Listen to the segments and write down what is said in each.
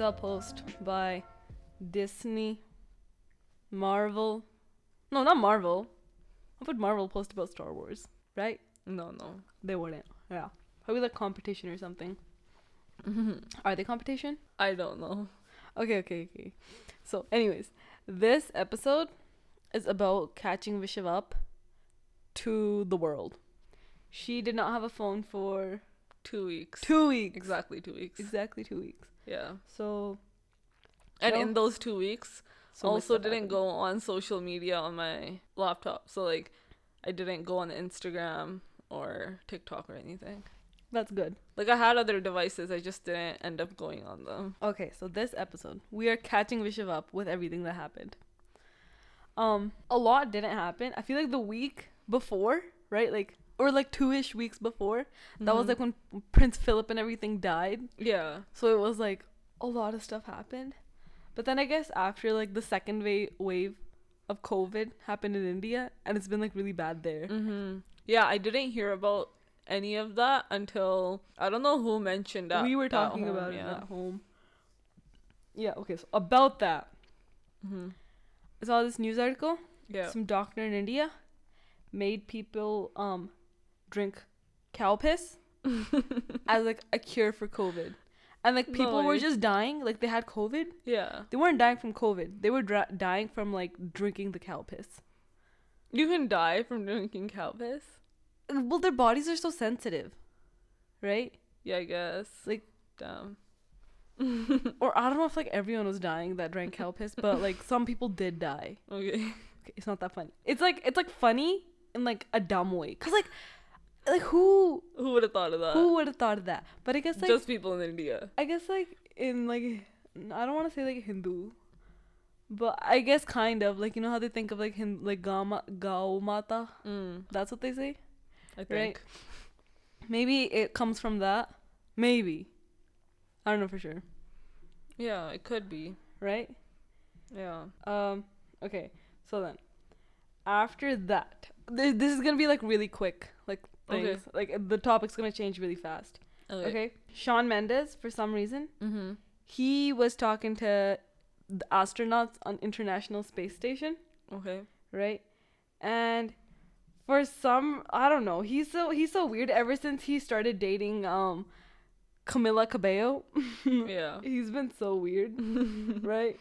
a post by Disney, Marvel. No, not Marvel. What would Marvel post about Star Wars? Right? No, no. They wouldn't. Yeah. Probably like competition or something. Are they competition? I don't know. Okay, okay, okay. So, anyways, this episode is about catching Vishav up to the world. She did not have a phone for Two weeks. two weeks. Exactly two weeks. Exactly two weeks. Yeah. So, And No. in those two weeks, so also didn't happened. go on social media on my laptop. So like, I didn't go on Instagram or TikTok or anything. That's good. Like I had other devices, I just didn't end up going on them. Okay, so this episode, we are catching Vishav up with everything that happened. Um, a lot didn't happen. I feel like the week before, right? Like, or like two ish weeks before, that was Mhm. like when Prince Philip and everything died. yeah. So it was like a lot of stuff happened. But then I guess after like the second wave wave of COVID happened in India and it's been like really bad there. hmm Yeah, I didn't hear about any of that until I don't know who mentioned that. we were talking home, about it yeah. at home. Yeah, okay, so about that. hmm I saw this news article. Yeah. Some doctor in India made people um drink cow piss as like a cure for COVID. And like No people were just dying, like they had COVID. yeah. They weren't dying from COVID. They were dra- dying from like drinking the cow piss. You can die from drinking cow piss. Uh, well their bodies are so sensitive right Yeah, I guess. Like- damn. or i don't know if like everyone was dying that drank cow piss but like some people did die Okay. okay, it's not that funny it's like it's like funny in like a dumb way because like like who Who would have thought of that? who would have thought of that but i guess like Just people in India. i guess like in like i don't want to say like hindu but i guess kind of like you know how they think of like Hin- like gama gau mata Mm, that's what they say I think. Right. maybe it comes from that maybe i don't know for sure Yeah, it could be. right Yeah. Um. Okay. So then, after that, this, this is gonna be like really quick, like Okay. Like the topic's gonna change really fast. Okay. Okay. Shawn Mendes, for some reason, Mm-hmm. he was talking to the astronauts on International Space Station, Okay. right? And for some, I don't know. He's so he's so weird. Ever since he started dating um Camila Cabello, Yeah. he's been so weird. right?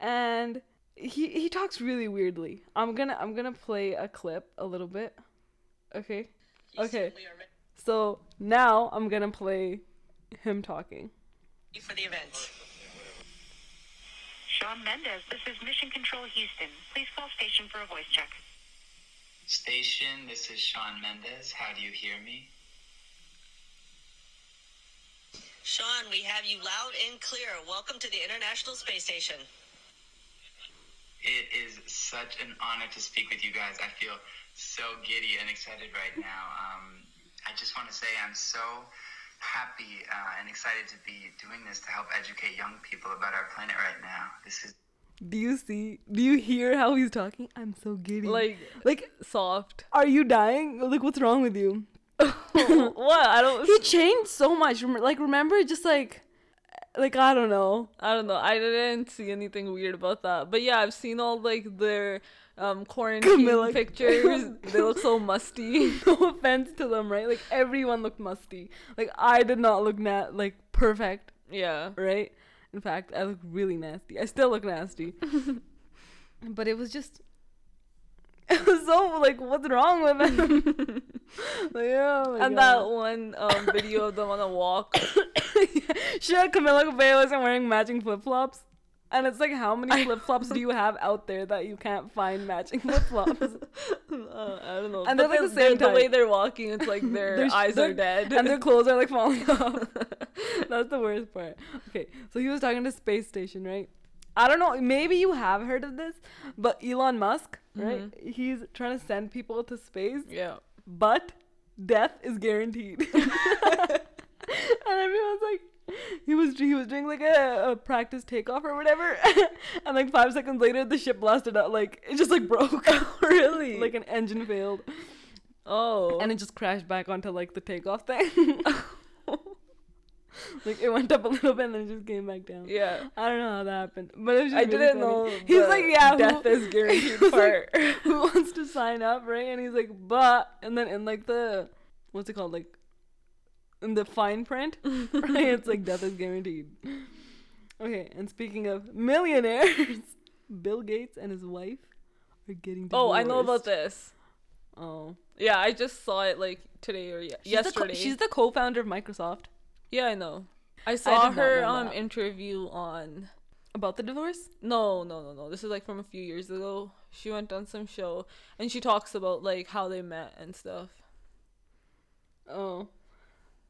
And he he talks really weirdly. I'm gonna I'm gonna play a clip a little bit. Okay. Okay. So now I'm gonna play him talking. for the event. Shawn Mendes, this is Mission Control Houston. Please call station for a voice check. Station, this is Shawn Mendes. How do you hear me? Shawn, we have you loud and clear. Welcome to the International Space Station. It is such an honor to speak with you guys. I feel so giddy and excited right now. Um, I just want to say I'm so happy uh, and excited to be doing this to help educate young people about our planet right now. This is Do you see? Do you hear how he's talking? I'm so giddy. Like like, soft. are you dying? Like, what's wrong with you? what? I don't. He changed so much. Like, remember, just like, like I don't know. I don't know. I didn't see anything weird about that. But yeah, I've seen all like their um quarantine Camila- pictures. they look so musty. no offense to them, right? Like everyone looked musty. Like I did not look nat like perfect, Yeah. right? In fact, I look really nasty. I still look nasty. but it was just it was so like what's wrong with them? like, oh And that one um video of them on a walk. she had Camila Cabello wasn't wearing matching flip flops. And it's like, how many flip flops do you have out there that you can't find matching flip flops? Uh, I don't know. And But they're, like, the, the same the way they're walking, it's like their eyes are dead. and their clothes are like falling off. That's the worst part. Okay, so he was talking to space station, right? I don't know. Maybe you have heard of this, but Elon Musk, right? He's trying to send people to space, yeah. but death is guaranteed. and everyone's like, he was he was doing like a, a practice takeoff or whatever, and like five seconds later, the ship blasted out. Like it just like broke. Oh, really? like an engine failed, Oh. and it just crashed back onto like the takeoff thing. like it went up a little bit and then it just came back down. Yeah. I don't know how that happened, but it was just I really didn't funny. know. He's like, yeah, death who, is guaranteed was like, part. who wants to sign up, right? And he's like, but, and then in like the, what's it called, like, in the fine print, right? It's like death is guaranteed. Okay, and speaking of millionaires, Bill Gates and his wife are getting divorced. oh, I know about this. Oh, Yeah, I just saw it like today or ye- she's The yesterday. co- she's the co-founder of Microsoft. yeah, I know. I saw not her um that. interview on About the divorce? No, no, no, no. This is like from a few years ago. She went on some show and she talks about like how they met and stuff. Oh.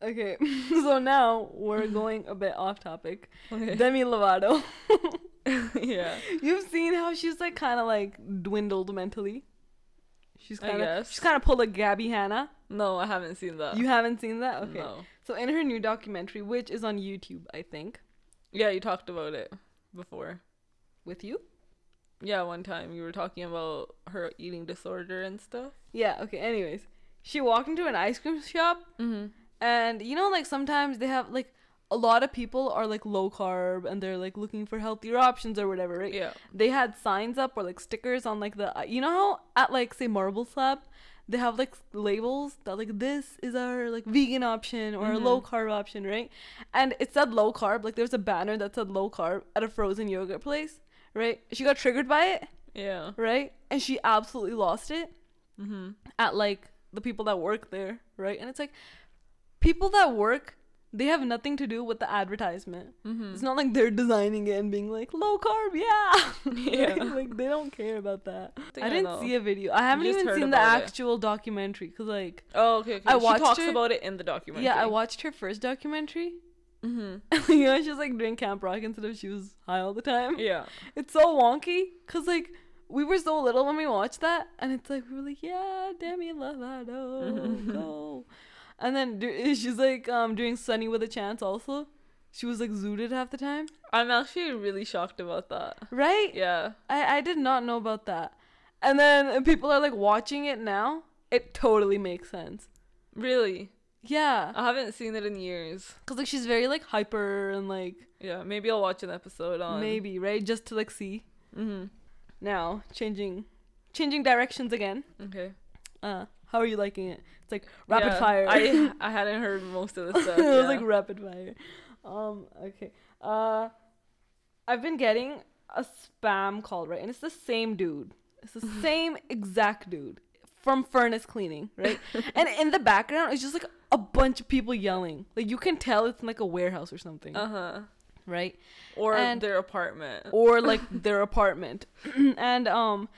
Okay, so now we're going a bit off topic. Okay. Demi Lovato. yeah. You've seen how she's like kind of like dwindled mentally. She's kind of she's kind of pulled a Gabby Hanna. No, I haven't seen that. You haven't seen that? Okay. No. So in her new documentary, which is on YouTube, I think, Yeah, you talked about it before. with you. Yeah, one time you were talking about her eating disorder and stuff. Yeah. Okay. Anyways, she walked into an ice cream shop, Mm-hmm. And you know, like sometimes they have like a lot of people are like low carb and they're like looking for healthier options or whatever, right? Yeah. they had signs up or like stickers on like the you know how at like say marble slab they have like labels that like this is our like vegan option or a low carb option right and it said low carb like there's a banner that said low carb at a frozen yogurt place right she got triggered by it Yeah. right and she absolutely lost it Mm-hmm. at like the people that work there right and it's like people that work they have nothing to do with the advertisement Mm-hmm. it's not like they're designing it and being like low carb, yeah. Yeah. Like they don't care about that. I I didn't know. see a video. I haven't even seen the about it. actual documentary because, like, Oh, okay, okay. I she watched talks her- about it in the documentary. yeah, I watched her first documentary. Mm-hmm. you know, she was like doing Camp Rock instead of she was high all the time. Yeah. It's so wonky because, like, we were so little when we watched that, and it's like we were like, yeah, Demi Lovato, go. And then do- she's like um doing Sunny with a Chance also. She was like zooted half the time, I'm actually really shocked about that. right? Yeah. I, I did not know about that. And then people are like watching it now. It totally makes sense. Really. Yeah. I haven't seen it in years. Cuz like she's very like hyper and like Yeah, maybe I'll watch an episode on. maybe, right? Just to like see. Mm-hmm. Now, changing changing directions again. Okay. Uh how are you liking it? It's like rapid Yeah, fire. I I hadn't heard most of the stuff. it was like rapid fire. Um okay. Uh I've been getting a spam call, right? And it's the same dude. It's the same exact dude from furnace cleaning, right? and in the background, it's just like a bunch of people yelling. Like you can tell it's in like a warehouse or something, uh huh. right? Or And- their apartment. Or like their apartment. and um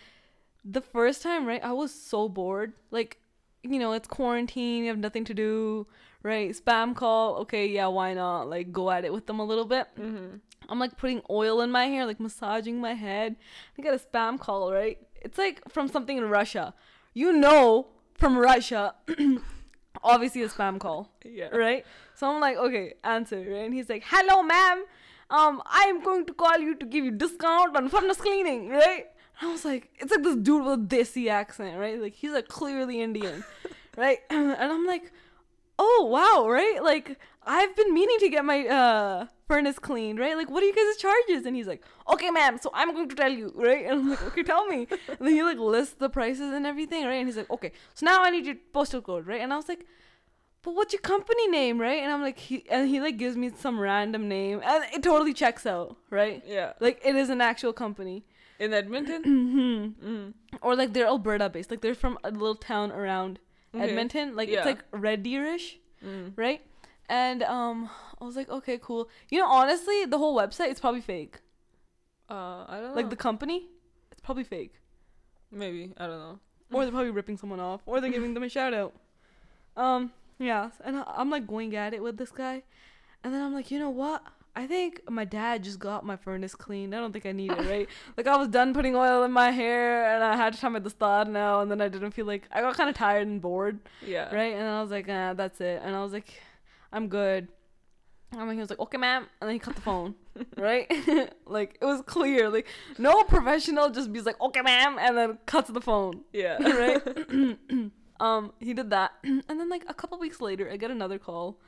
the first time, right, I was so bored. Like, you know, it's quarantine, you have nothing to do, right? Spam call, okay, yeah, why not? Like go at it with them a little bit. mm-hmm. I'm like putting oil in my hair, like massaging my head. I get a spam call, right? It's like from something in Russia. You know, from Russia, obviously a spam call, Yeah. right? So I'm like, okay, answer, right? And he's like, hello, ma'am. Um, I'm going to call you to give you discount on furnace cleaning, right? I was like, it's like this dude with a desi accent, right? Like he's like clearly Indian, right? And I'm like, oh wow, right? Like I've been meaning to get my uh furnace cleaned, right? Like what are you guys' charges? And he's like, okay, ma'am, so I'm going to tell you, right? And I'm like, okay, tell me. And then he like lists the prices and everything, right? And he's like, okay, so now I need your postal code, right? And I was like, but what's your company name, right? And I'm like, he and he like gives me some random name, and it totally checks out, right? Yeah. Like it is an actual company, In Edmonton. mm-hmm. mm. or like they're Alberta based, like they're from a little town around Okay. Edmonton, like Yeah. it's like Red Deerish Mm. right? And um, I was like, okay, cool. You know, honestly, the whole website it's probably fake. Uh, I don't know. Like the company, it's probably fake, maybe I don't know. or they're probably ripping someone off, or they're giving them a shout out. Um, yeah, and I'm like going at it with this guy, and then I'm like, you know what? I think my dad just got my furnace cleaned. I don't think I need it, right? like I was done putting oil in my hair, and I had to time at the start now, and then I didn't feel like I got kind of tired and bored. Yeah. right? And I was like, ah, that's it. And I was like, I'm good. And he was like, okay, ma'am. And then he cut the phone, right? like it was clear. Like no professional just be like, okay, ma'am, and then cuts the phone, Yeah. right? um, he did that, and then like a couple weeks later, I get another call,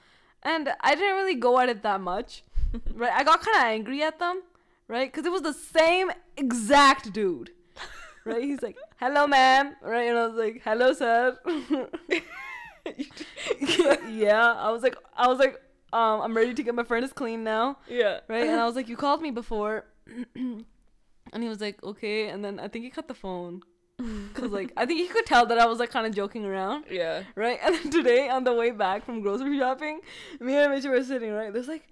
and I didn't really go at it that much, right? I got kind of angry at them, right? Because it was the same exact dude, right? He's like, "Hello, ma'am," right? And I was like, "Hello, sir." yeah, I was like, I was like, um, I'm ready to get my furnace clean now, Yeah. right? And I was like, "You called me before," and he was like, "Okay," and then I think he cut the phone. Cause like I think he could tell that I was like kind of joking around, Yeah. right? And then today on the way back from grocery shopping, me and Mitch were sitting right. There's like,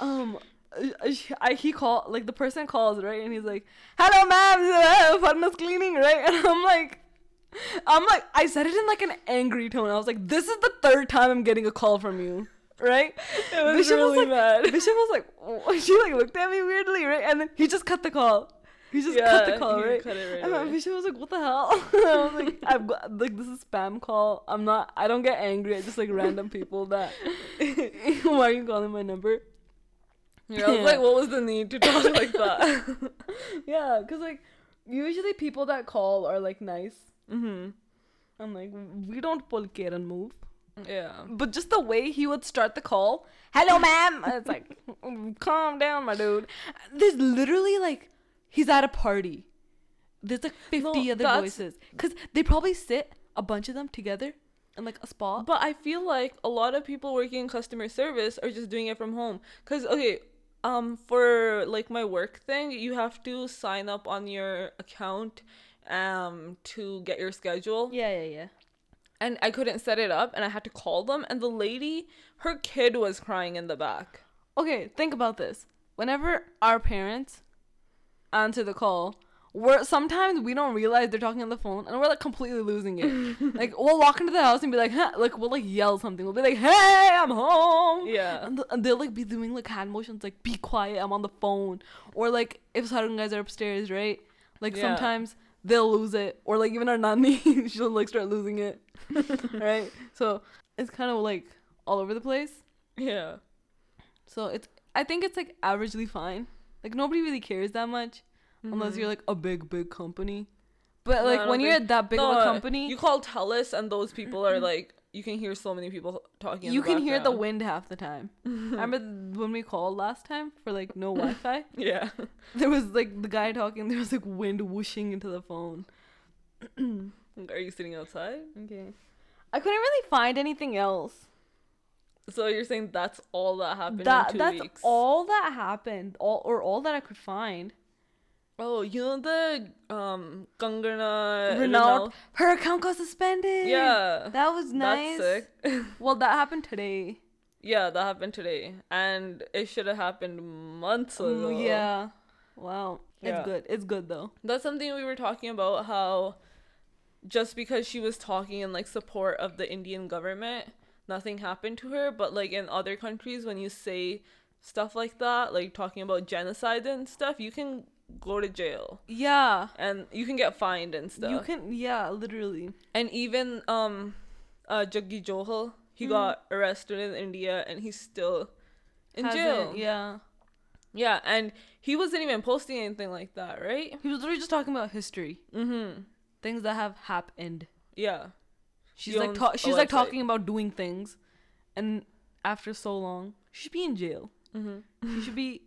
um, uh, I he called like the person calls right, and he's like, "Hello, ma'am, furnace cleaning," right? And I'm like, I'm like, I said it in like an angry tone. I was like, "This is the third time I'm getting a call from you." Right? It was Vishav really like, mad. Vishav was like, oh, she like looked at me weirdly, right? And then he just cut the call. He just cut the call, right? cut it right and away. Vishav was like, "What the hell?" I was like, "I've got like this is spam call. I'm not. I don't get angry at just like random people that. Why are you calling my number? Yeah, I was like, what was the need to talk like that? Yeah, cause like usually people that call are like nice. mm-hmm. I'm like, we don't pull care and move. Yeah. But just the way he would start the call, hello, ma'am. It's like, calm down, my dude. There's literally like, he's at a party. There's like 50 No, other voices. Because they probably sit, a bunch of them together in like a spot. But I feel like a lot of people working in customer service are just doing it from home. Cause okay, um, for like my work thing, you have to sign up on your account, um, to get your schedule. yeah, yeah, yeah. And I couldn't set it up, and I had to call them. And the lady, her kid was crying in the back. Okay, think about this. Whenever our parents answer the call, we're sometimes we don't realize they're talking on the phone and we're like completely losing it. like we'll walk into the house and be like, huh, like we'll like yell something. We'll be like, "Hey, I'm home." Yeah. And, th- and they'll like be doing like hand motions, like "Be quiet, I'm on the phone." Or like if Sarun guys are upstairs, right? Like Yeah. sometimes they'll lose it, or like even our nanny, she'll like start losing it, right? So it's kind of like all over the place. Yeah. So it's I think it's like averagely fine. Like nobody really cares that much unless you're like a big big company. But Mm-hmm. No, like when you're at that big of a company, you you, call Telus, and those people are like, you can hear so many people talking. in the can hear the wind half the time. Remember when we called last time for like no Wi-Fi? Yeah. there was like the guy talking. There was like wind whooshing into the phone. Are you sitting outside? Okay. I couldn't really find anything else. So you're saying that's all that happened That that's weeks? all that happened. All or all that I could find. Oh, you know the um Kangana Ranaut, her account got suspended. Yeah. that was nice. That's sick. Well, that happened today. yeah, that happened today, and it should have happened months ago. Mm, Yeah. Wow. Yeah. It's good. It's good though. that's something we were talking about. How just because she was talking in like support of the Indian government, nothing happened to her. But like in other countries, when you say stuff like that, like talking about genocide and stuff, you can go to jail Yeah. and you can get fined and stuff. You can. Yeah. Literally. and even um uh Jaggi Johal he got arrested in India and he's still in Hasn't- jail. Yeah. Yeah, and he wasn't even posting anything like that, right? He was literally just talking about history, Mm-hmm. things that have happened. Yeah. She's He like ta- she's like website. talking about doing things, and after so long, she should be in jail. Mm-hmm. He should be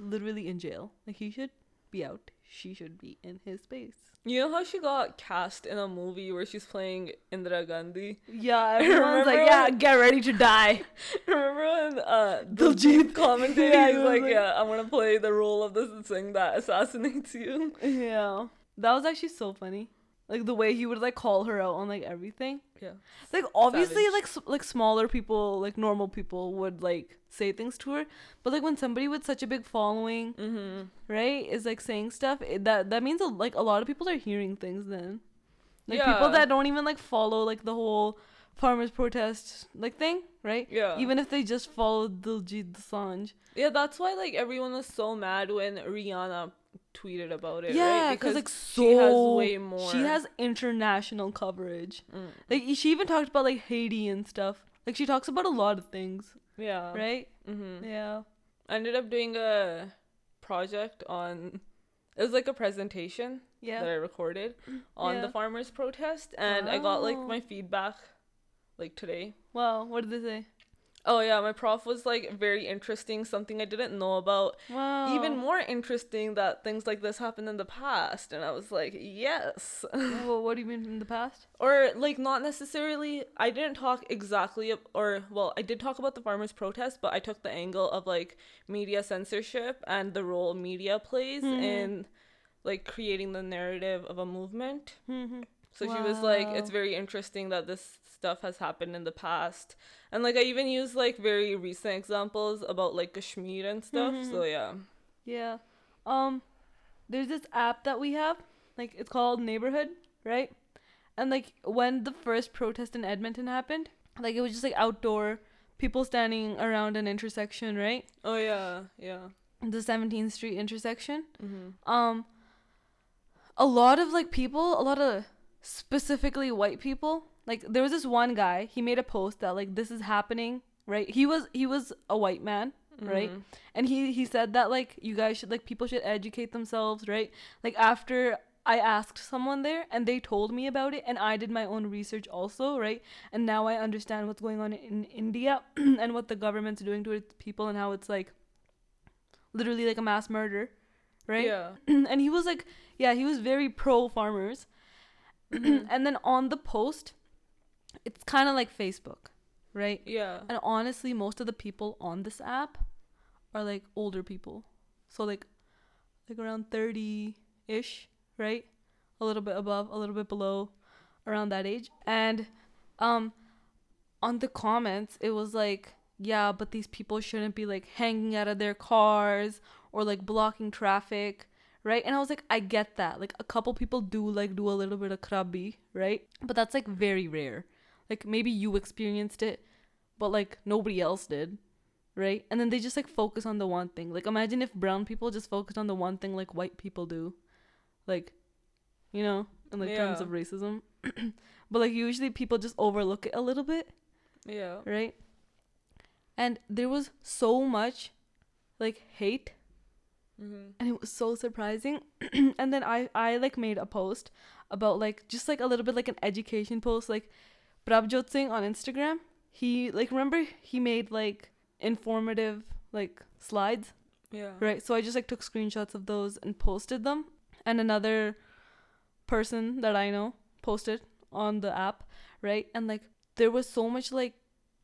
literally in jail. Like he should be out. She should be in his space. You know how she got cast in a movie where she's playing Indira Gandhi? Yeah, everyone's like, Remember yeah, when- get ready to die. Remember when uh Diljit. Commented? Yeah, he he's was like, like- yeah, I'm gonna play the role of this thing that assassinates you. yeah, that was actually so funny. Like the way he would like call her out on like everything. Yeah. Like obviously, Savage. like s- like smaller people, like normal people would like say things to her, but like when somebody with such a big following, Mm-hmm. right, is like saying stuff, it, that that means a, like a lot of people are hearing things. Then, like people that don't even like follow like the whole farmers protest like thing, right? Yeah. Even if they just follow Diljit Dosanjh. Yeah, that's why like everyone was so mad when Rihanna tweeted about it. Yeah, right? because like so she has way more. She has international coverage. Mm. Like she even talked about like Haiti and stuff. Like she talks about a lot of things, yeah. right? Mm-hmm. Yeah. I ended up doing a project on. It was like a presentation Yeah. that I recorded on Yeah. the farmers protest, and I got like Oh. my feedback, like today. Wow. What did they say? Oh yeah, my prof was like very interesting, something I didn't know about. Wow. Even more interesting that things like this happened in the past, and I was like, yes. well, what do you mean in the past? or like not necessarily. I didn't talk exactly, or well, I did talk about the farmers' protest, but I took the angle of like media censorship and the role media plays mm-hmm. in like creating the narrative of a movement. Mm-hmm. So she was like, it's very interesting that this stuff has happened in the past. And like I even used like very recent examples about like Kashmir and stuff. So yeah. Yeah. Um there's this app that we have, like it's called Neighborhood, right? And like when the first protest in Edmonton happened, like it was just like outdoor people standing around an intersection, right? Oh yeah, yeah. The 17th Street intersection. Mm-hmm. Um a lot of like people, a lot of specifically white people, like there was this one guy, he made a post that like this is happening, right? He was he was a white man, right? Mm-hmm. And he he said that like you guys should like people should educate themselves, right? Like after I asked someone there and they told me about it and I did my own research also, right? And now I understand what's going on in India and what the government's doing to its people and how it's like literally like a mass murder, right? Yeah. and he was like, yeah, he was very pro farmers. and then on the post, it's kind of like Facebook, right? Yeah. And honestly, most of the people on this app are like older people. So like like around 30-ish, right? A little bit above, a little bit below around that age. And um on the comments, it was like, yeah, but these people shouldn't be like hanging out of their cars or like blocking traffic, right? And I was like, I get that. Like a couple people do like do a little bit of krabi, right? But that's like very rare. Like maybe you experienced it, but like nobody else did, right? And then they just like focus on the one thing. Like imagine if brown people just focused on the one thing like white people do. Like, you know, in like terms of racism. but like usually people just overlook it a little bit Yeah. right? And there was so much like hate Mm-hmm. and it was so surprising. and then I I like made a post about like just like a little bit like an education post like Prabjot Singh on Instagram. He like remember he made like informative like slides Yeah. Right. So I just like took screenshots of those and posted them. And another person that I know posted on the app, right? And like there was so much like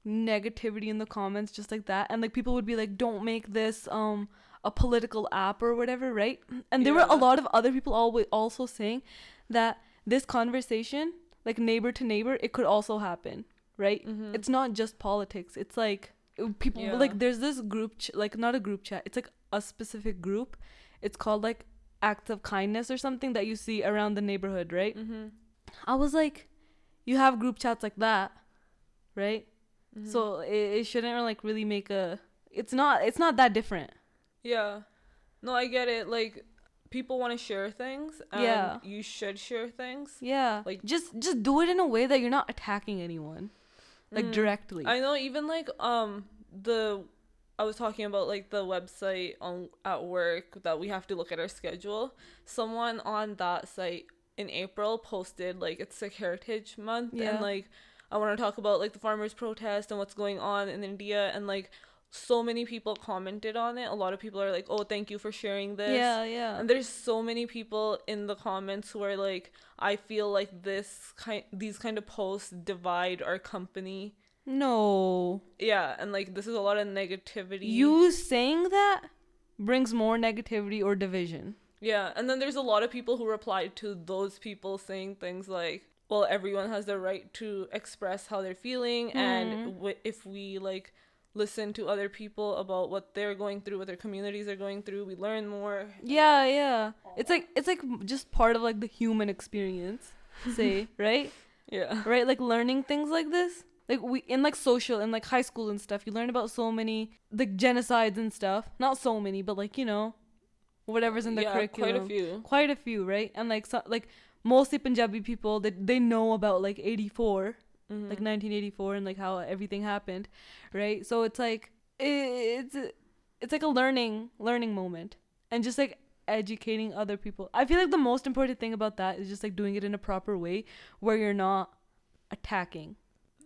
negativity in the comments just like that. And like people would be like, Don't make this um a political app or whatever, right? And there were a lot of other people always also saying that this conversation, like neighbor to neighbor, it could also happen, right? Mhm. It's not just politics. It's like uh, people Yeah. like there's this group ch- like not a group chat. It's like a specific group. It's called like acts of kindness or something that you see around the neighborhood, right? Mm-hmm. I was like, you have group chats like that, right? Mm-hmm. So it, it shouldn't like really make a. It's not. It's not that different. Yeah. No, I get it. Like people want to share things and Yeah. you should share things. Yeah. Like- just just do it in a way that you're not attacking anyone, like Mm. directly. I know even like um the I was talking about like the website on at work that we have to look at our schedule. Someone on that site in April posted like it's Sikh Heritage Month Yeah. and like I want to talk about like the farmers protest and what's going on in India and like so many people commented on it. A lot of people are like, "Oh, thank you for sharing this." yeah, yeah. And there's so many people in the comments who are like, I feel like this kind these kind of posts divide our company. no. Yeah, and like this is a lot of negativity. You saying that brings more negativity or division. Yeah, and then there's a lot of people who replied to those people saying things like, "Well, everyone has the right to express how they're feeling, and mm-hmm. w- if we like listen to other people about what they're going through, what their communities are going through, we learn more." Yeah, yeah. It's like it's like just part of like the human experience. Say, right? Yeah. right like learning things like this like we in like social in like high school and stuff you learn about so many like genocides and stuff not so many but like you know whatever's in the yeah, curriculum quite a few. quite a few right and like so, like mostly punjabi people they, they know about like 84 Mm-hmm. like 1984 and like how everything happened right so it's like it, it's it's like a learning learning moment and just like educating other people i feel like the most important thing about that is just like doing it in a proper way where you're not attacking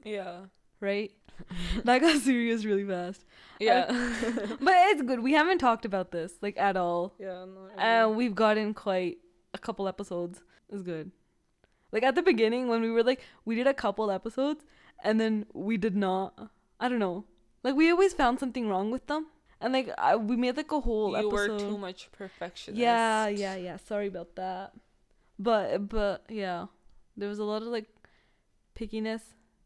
Yeah. right? that got serious really fast. Yeah. But it's good. We haven't talked about this like at all. yeah. No, I And we've gotten quite a couple episodes. It's good. Like at the beginning when we were like we did a couple episodes and then we did not I don't know. Like we always found something wrong with them. And like I, we made like a whole episode. you episode. were too much perfectionist. Yeah, yeah, yeah. Sorry about that. But but yeah, there was a lot of like pickiness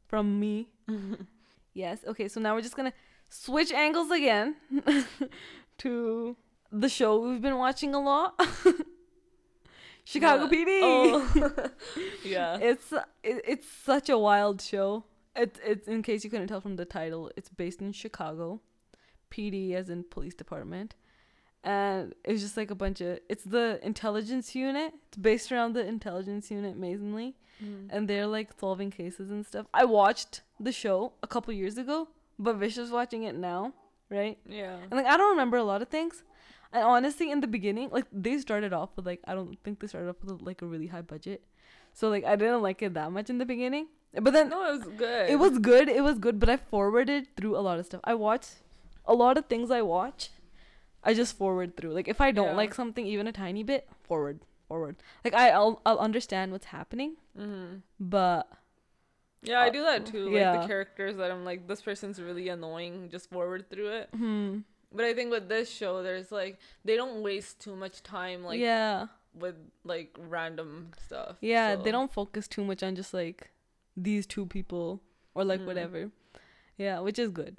from me. yes. Okay. So now we're just gonna switch angles again to the show we've been watching a lot. Chicago? PD. Oh. yeah. It's it, it's such a wild show. It's it's in case you couldn't tell from the title, it's based in Chicago, PD as in police department, and it's just like a bunch of it's the intelligence unit. It's based around the intelligence unit amazingly, Mm. and they're like solving cases and stuff. I watched the show a couple years ago, but Vish is watching it now, right? Yeah. And like I don't remember a lot of things. And honestly, in the beginning, like they started off with like I don't think they started off with like a really high budget, so like I didn't like it that much in the beginning. But then No, it was good. it was good. It was good. But I forwarded through a lot of stuff. I watched a lot of things. I watch, I just forward through. Like if I don't Yeah. like something even a tiny bit, forward, forward. Like I, I'll I'll understand what's happening, Mm-hmm. but Yeah, I do that too. Like the characters that I'm like, this person's really annoying. Just forward through it. hmm, But I think with this show, there's like they don't waste too much time like yeah, with like random stuff. yeah. so- They don't focus too much on just like these two people or like Mm. whatever. Yeah, which is good.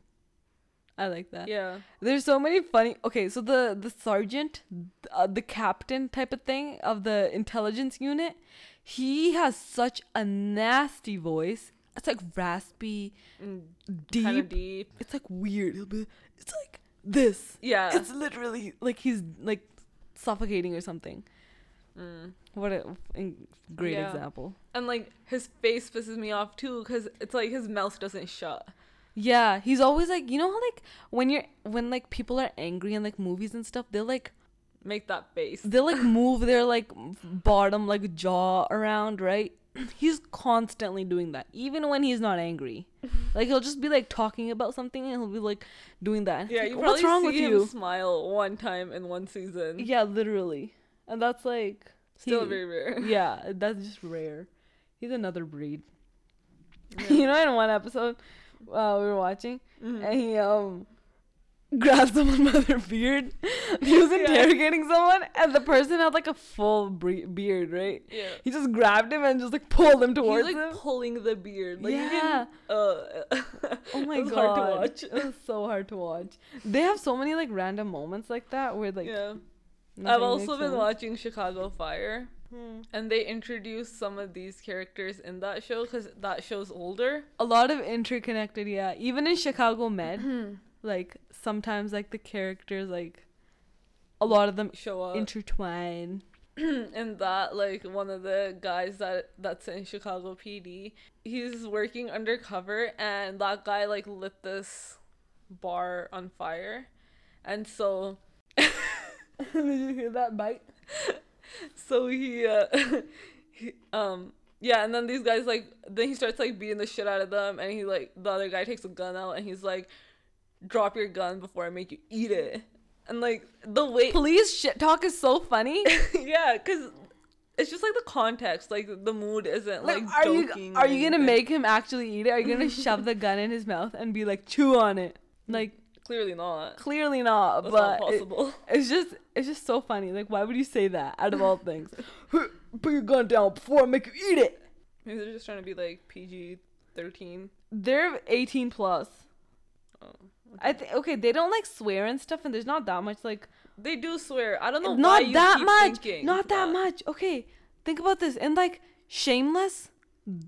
I like that. Yeah. There's so many funny. Okay, so the the sergeant, uh, the captain type of thing of the intelligence unit, he has such a nasty voice. It's like raspy, Mm, deep. Deep. It's like weird. It's like this. Yeah. It's literally like he's like suffocating or something. Mm. What a great Yeah. example. And like his face pisses me off too, cause it's like his mouth doesn't shut. Yeah, he's always like you know how like when you're when like people are angry in like movies and stuff, they'll like Make that face. They'll like move their like bottom like jaw around, right? He's constantly doing that, even when he's not angry. Like he'll just be like talking about something and he'll be like doing that. Yeah, like, you what's probably wrong see with him you? smile one time in one season. Yeah, literally, and that's like Still he- very rare. Yeah, that's just rare. He's another breed. you know, in one episode, uh, we were watching, Mhm. and he um grabbed someone by their beard. he was Yeah. interrogating someone, and the person had like a full bre- beard, right? Yeah. He just grabbed him and just like pulled him towards him. He's like him. pulling the beard. Like, Yeah. can, uh, Oh my god, hard to watch. it was so hard to watch. They have so many like random moments like that where like yeah. I've also been sense. watching Chicago Fire, Hmm. and they introduced some of these characters in that show because that show's older. a lot of interconnected. Yeah, even in Chicago Med, like sometimes like the characters like a lot of them Show up. intertwine. and that like one of the guys that that's in Chicago PD, he's working undercover and that guy like lit this bar on fire. And so Did you hear that bite? so he uh he, um yeah, and then these guys like then he starts like beating the shit out of them and he like the other guy takes a gun out and he's like drop your gun before I make you eat it. And like the way Police shit talk is so funny. yeah, cuz it's just like the context, like the mood isn't like, Like, are you are you gonna make him actually eat it? Are you gonna shove the gun in his mouth and be like chew on it? Like Clearly not. clearly not, That's but not it- possible. it's just it's just so funny. Like why would you say that out of all things? Put your gun down before I make you eat it. Maybe they're just trying to be like PG thirteen. They're 18 plus. Oh, I think okay, they don't like swear and stuff, and there's not that much like They do swear. I don't know why not that much, not that much. Okay, think about this. And like Shameless,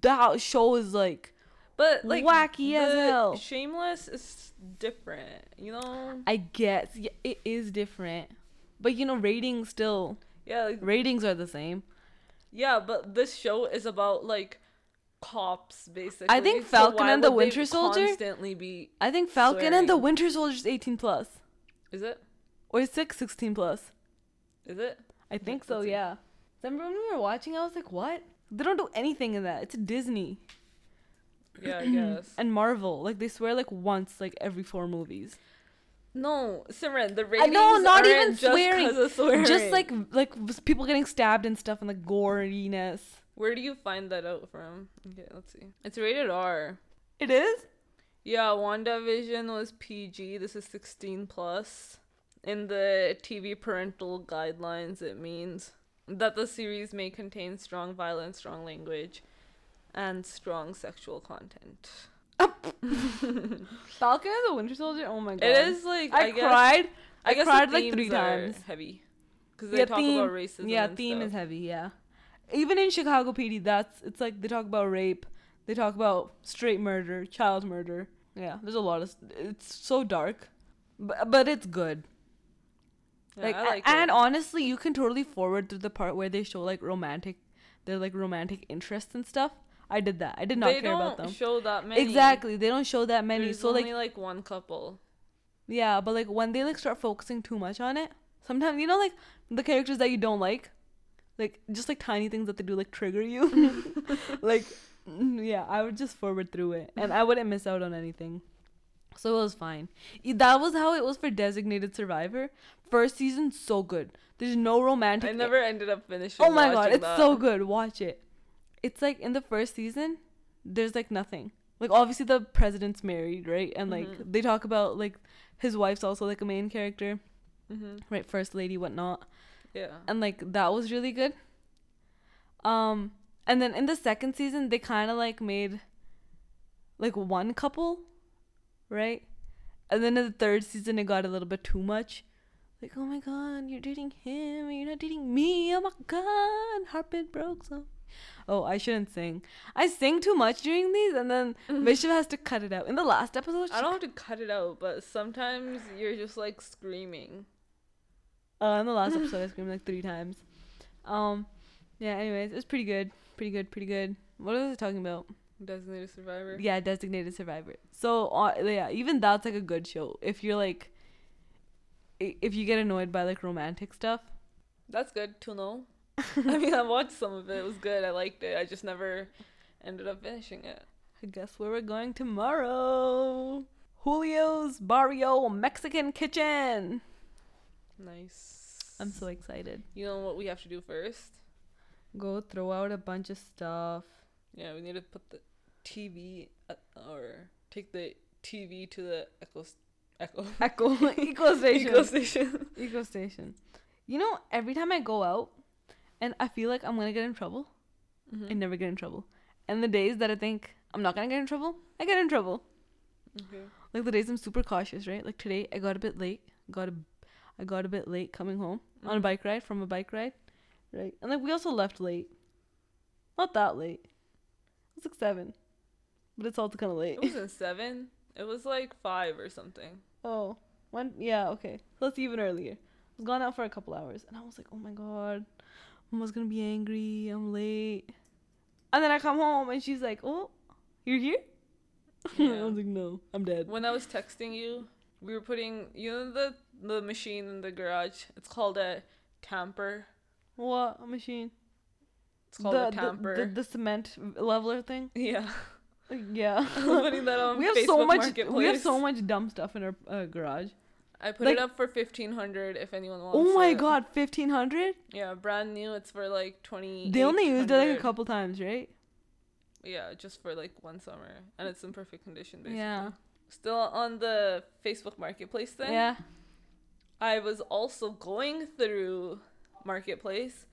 that show is like But like Wacky as hell. Shameless is different, you know. I guess yeah, it is different, but you know ratings still Yeah, like, ratings are the same. yeah, but this show is about like cops basically. I think Falcon why and the Winter Soldier- constantly be. I think Falcon and the Swearing. Winter Soldier's 18 plus Is it? or is six 16 plus. Is it? I think so. Yeah. Remember when we were watching? I was like, what? They don't do anything in that. It's Disney. Yeah, I guess. and Marvel. Like they swear like once like every four movies. No, Simran, the I ratings know, not even aren't just swearing. swearing. Just like like people getting stabbed and stuff and like goriness. Where do you find that out from? Okay, let's see. It's rated R. It is. Yeah, WandaVision was PG. This is 16 plus. In the TV parental guidelines, it means that the series may contain strong violence, strong language, and strong sexual content. Falcon and the Winter Soldier. Oh my god. It is like I, I, guess, cried. I, cried like three times. Heavy, because they Yeah, talk theme- about racism. Yeah, theme stuff. is heavy. Yeah, even in Chicago PD, that's it's like they talk about rape, they talk about straight murder, child murder. Yeah, there's a lot of. It's so dark, but but it's good. Yeah, like, like and it. honestly, you can totally forward through the part where they show like romantic, their like romantic interests and stuff. I did that. I did not they care about them. show that many. Exactly, they don't show that many. There's so only like like one couple. Yeah, but like when they like start focusing too much on it, sometimes you know like the characters that you don't like, like just like tiny things that they do like trigger you. like mm, yeah, I would just forward through it and I wouldn't miss out on anything. So it was fine. That was how it was for Designated Survivor. First season so good. There's no romantic I never ended up finishing. Oh my god, it's that. so good. Watch it. It's like in the first season, there's like nothing. Like obviously the president's married, right? And like Mhm. they talk about like his wife's also like a main character, hmm right? First lady, whatnot. Yeah. And like that was really good. Um, and then in the second season, they kind of like made like one couple, right? And then in the third season, it got a little bit too much. Like, oh my god, you're dating him, you're not dating me. Oh my god, heartbeat broke. So, oh, I shouldn't sing. I sing too much during these, and then Vishav has to cut it out. In the last episode, I don't have to cut it out, but sometimes you're just like screaming. Uh, in the last episode, I screamed like three times. Um, yeah. Anyways, it was pretty good, pretty good, pretty good. What was I talking about? Designated survivor. Yeah, Designated Survivor. So uh, yeah, even that's like a good show. If you're like, if you get annoyed by like romantic stuff, That's good to know. I mean, I watched some of it. It was good. I liked it. I just never ended up finishing it. I guess where we're going tomorrow. Julio's Barrio Mexican Kitchen. Nice. I'm so excited. You know what we have to do first? Go throw out a bunch of stuff. Yeah, we need to put the TV at, or take the TV to the echo echo Echo Eco Station. echo station. Eco Station. You know, every time I go out and I feel like I'm gonna get in trouble, I mm-hmm. never get in trouble. And the days that I think I'm not gonna get in trouble, I get in trouble. Okay. Like the days I'm super cautious, right? Like today I got a bit late. Got a I got a bit late coming home on a Mhm. bike ride from a bike ride. Right. And like we also left late. Not that late. It was like seven. But it's also kinda late. It wasn't seven. It was like five or something. Oh, one. Yeah, okay. So that's even earlier. I was gone out for a couple hours, and I was like, oh my god, mama's gonna be angry. I'm late. And then I come home, and she's like, oh, you're here. I Yeah. was like, no, I'm dead. When I was texting you, we were putting you know the the machine in the garage. It's called a tamper. What machine? It's called the, a tamper. The, the, the cement leveler thing. yeah. Yeah. Putting that on we have Facebook so much. We have so much dumb stuff in our uh, garage. I put like- it up for fifteen hundred if anyone wants. It. Oh my it. god, fifteen hundred. Yeah, brand new. It's for like twenty. They only used it like a couple times, right? Yeah, just for like one summer, and it's in perfect condition. Basically. Yeah. Still on the Facebook Marketplace thing. Yeah. I was also going through Marketplace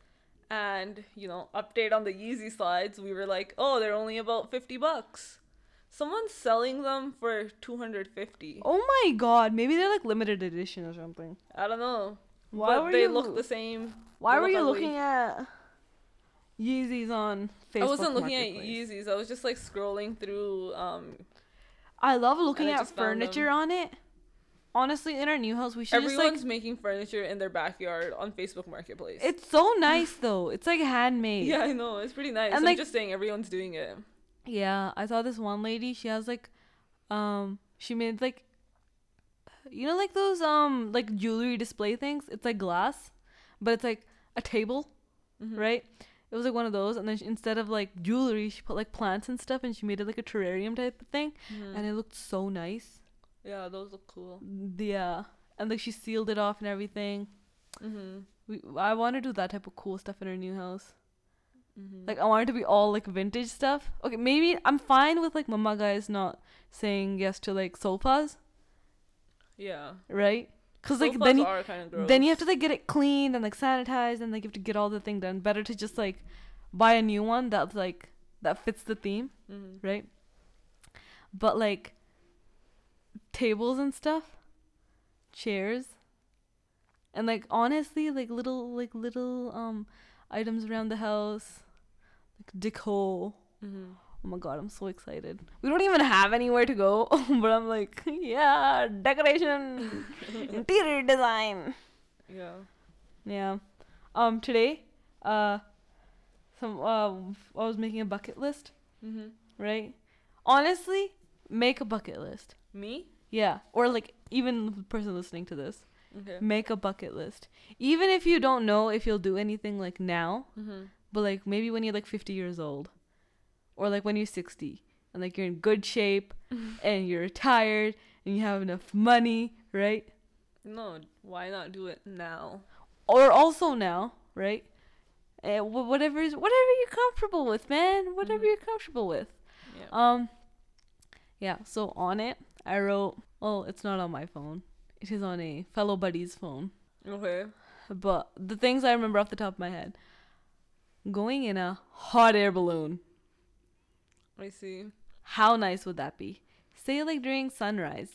and, you know, update on the Yeezy slides. We were like, oh, they're only about 50 bucks. Someone's selling them for 250. Oh my god, maybe they're like limited edition or something. I don't know. Why but were they you look the same. Why were you ugly. looking at Yeezys on Facebook? I wasn't looking at Yeezys. I was just like scrolling through um I love looking I at just found them. furniture on it. Honestly, in our new house, we should just like. making furniture in their backyard on Facebook Marketplace. It's so nice though. It's like handmade. yeah, I know. It's pretty nice. And, I'm like- just saying everyone's doing it. Yeah, I saw this one lady. She has like, um, she made like, you know, like those um like jewelry display things. It's like glass, but it's like a table, Mhm. right? It was like one of those, and then she, instead of like jewelry, she put like plants and stuff, and she made it like a terrarium type of thing, Mhm. and it looked so nice. yeah, those look cool. Yeah, and like she sealed it off and everything. Mhm. We, I want to do that type of cool stuff in her new house. Mhm. Like I want it to be all like vintage stuff. Okay, maybe I'm fine with like mama guys not saying yes to like sofas, yeah. right? Cause like then you, kind of then you have to like get it cleaned and like sanitized and like you have to get all the thing done. Better to just like buy a new one that's like that fits the theme, Mhm. right? But like tables and stuff, chairs, and like honestly, like little like little um items around the house, like decor. Mhm. Oh my god, I'm so excited. We don't even have anywhere to go, but I'm like, yeah, decoration, interior design. Yeah. Yeah. Um today, uh some uh I was making a bucket list, Mhm. right? Honestly, make a bucket list. Me? Yeah, or like even the person listening to this, Okay. make a bucket list. Even if you don't know if you'll do anything like now, Mhm. but like maybe when you're like 50 years old or like when you're 60 and like you're in good shape and you're retired and you have enough money, right? No, why not do it now? Or also now, right? Uh, whatever is whatever you're comfortable with, man. Whatever Mhm. you're comfortable with. Yeah. Um yeah, so on it I wrote, well, it's not on my phone. It is on a fellow buddy's phone. okay. But the things I remember off the top of my head. Going in a hot air balloon. I see. How nice would that be? Say like during sunrise.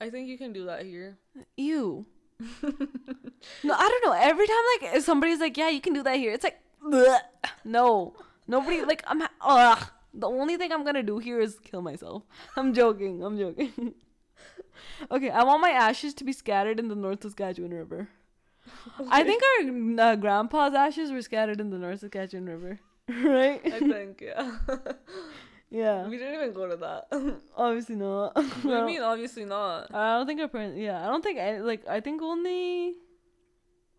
I think you can do that here. Ew. no, I don't know. Every time like if somebody's like, "Yeah, you can do that here," it's like, bleh. no, nobody like I'm. ha- Ugh. The only thing I'm gonna do here is kill myself. I'm joking. I'm joking. okay, I want my ashes to be scattered in the North Saskatchewan River. I think our uh, grandpa's ashes were scattered in the North Saskatchewan River, right? I think, yeah. Yeah. we didn't even go to that. Obviously not. what do you mean? Obviously not. I don't think our parents. Yeah, I don't think any, like I think only.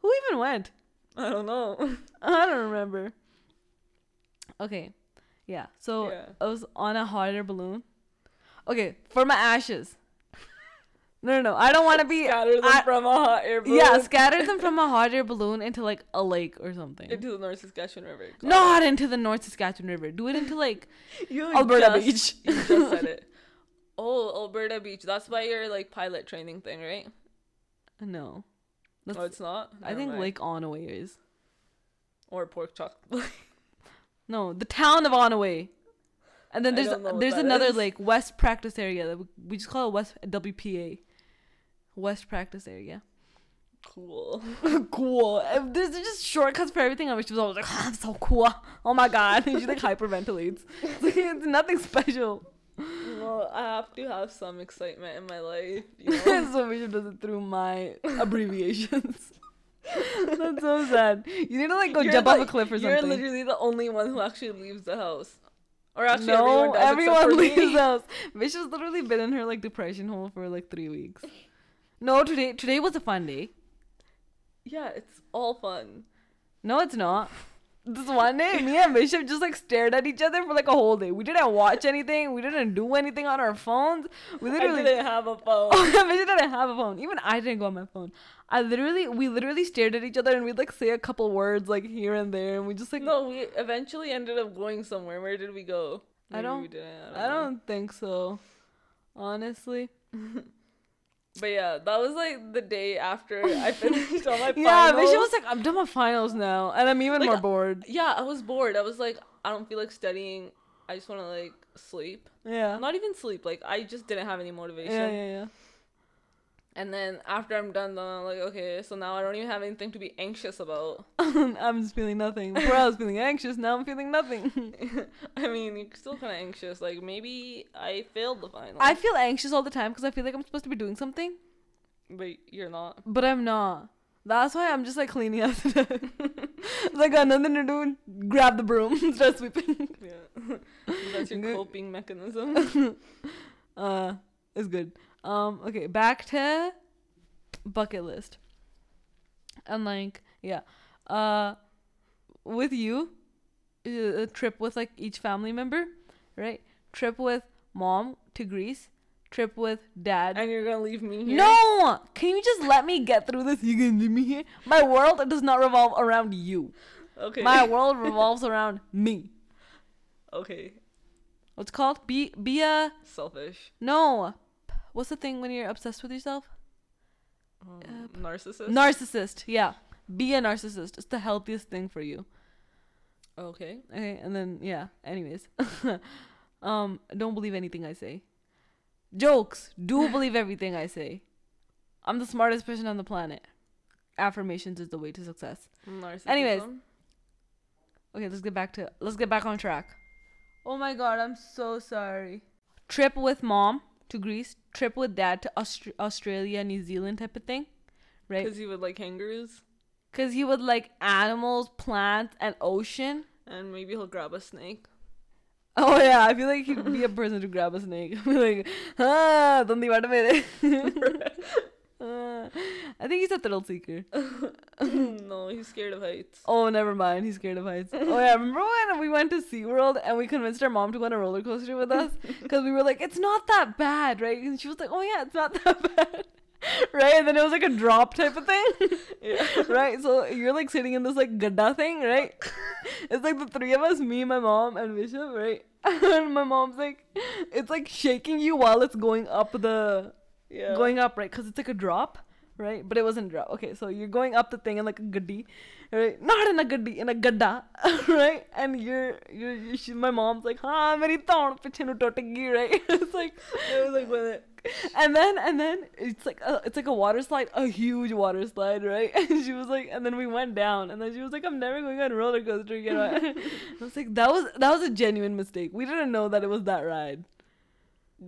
Who even went? I don't know. I don't remember. Okay, yeah. So Yeah. I was on a hot air balloon. Okay, for my ashes. No, no, no. I don't want to be. Scatter them I- from a hot air balloon. yeah, scatter them from a hot air balloon into like a lake or something. into the North Saskatchewan River. Got Not into the North Saskatchewan River. Do it into like you Alberta just- Beach. You just said it. Oh, Alberta Beach. That's by your like pilot training thing, right? no. That's, oh, it's not. I think mind. Lake Onoway is. or pork chop. No, the town of Onoway. And then there's don't know what there's another is. like West Practice area that we, we just call it West WPA. West Practice area. cool. cool. There's there's just shortcuts for everything. She was always like, "Ah, I'm so cool. Oh my god. And she like hyperventilates. It's, like, it's nothing special. Well, I have to have some excitement in my life. You know? so Vishav does it through my abbreviations. That's so sad. You need to like go You're jump off a cliff or something. You're literally the only one who actually leaves the house. Or actually, everyone does everyone leaves me. the house. Vishav's literally been in her like depression hole for like three weeks. No, today today was a fun day. Yeah, it's all fun. No, it's not. This one day, me and Vishav just like stared at each other for like a whole day. We didn't watch anything. We didn't do anything on our phones. We I literally didn't have a phone. Oh, Vishav didn't have a phone. Even I didn't go on my phone. I literally, we literally stared at each other and we'd like say a couple words like here and there, and we just like no, we eventually ended up going somewhere. Where did we go? I don't- We didn't. I don't. I don't think so. Honestly. But yeah, that was like the day after I finished all my Yeah, finals. Vishav was like, I'm done with finals now, and I'm even Like, more bored. yeah, I was bored. I was like, I don't feel like studying. I just want to like sleep. Yeah. Not even sleep. Like I just didn't have any motivation. Yeah, Yeah, yeah, And then after I'm done, then I'm like, okay, so now I don't even have anything to be anxious about. I'm just feeling nothing. Before I was feeling anxious, now I'm feeling nothing. I mean, you're still kind of anxious. Like maybe I failed the final. I feel anxious all the time because I feel like I'm supposed to be doing something, but you're not. but I'm not. That's why I'm just like cleaning up today. Like got nothing to do. Grab the broom, start sweeping. Yeah, that's your coping mechanism. uh, it's good. Um, okay, back to bucket list. And like, yeah, uh, with you, uh, a trip with like each family member, right? Trip with mom to Greece. Trip with dad. And you're gonna leave me here? no, can you just let me get through this? You can leave me here. My world does not revolve around you. Okay. My world revolves around me. okay. What's called? Be be a Selfish. no. What's the thing when you're obsessed with yourself? Um, narcissist. Narcissist. Yeah. Be a narcissist. It's the healthiest thing for you. okay. Okay, and then yeah. Anyways, um, don't believe anything I say. Jokes. Do believe everything I say. I'm the smartest person on the planet. Affirmations is the way to success. Narcissism. Anyways. Okay, let's get back to let's get back on track. Oh my god, I'm so sorry. Trip with mom to Greece. Trip with dad to Aust- Australia, New Zealand type of thing, right? Because he would like kangaroos, Because he would like animals, plants, and ocean. and maybe he'll grab a snake. Oh yeah, I feel like he'd be a person to grab a snake. i be like, ah, don't ¿dónde iba mere? I think he's a thrill seeker. no, he's scared of heights. Oh, never mind. He's scared of heights. Oh yeah, remember when we went to SeaWorld and we convinced our mom to go on a roller coaster with us because we were like, it's not that bad, right? And she was like, oh yeah, it's not that bad. Right, and then it was like a drop type of thing, Yeah. right? So you're like sitting in this like gadda thing, right? It's like the three of us, me, my mom, and Bishop, right? And my mom's like, it's like shaking you while it's going up the Yeah. going up, right? Because it's like a drop, right? But it wasn't drop. Okay, so you're going up the thing in like a goodie, right? Not in a goodie, in a gadda, right? And you're, you're, you she, my mom's like, "Ha, meri taun piche nu right? it's like, it was like with it. And then, and then it's like, a, it's like a water slide, a huge water slide, right? And she was like, and then we went down, and then she was like, "I'm never going on a roller coaster again." I was like, that was that was a genuine mistake. We didn't know that it was that ride.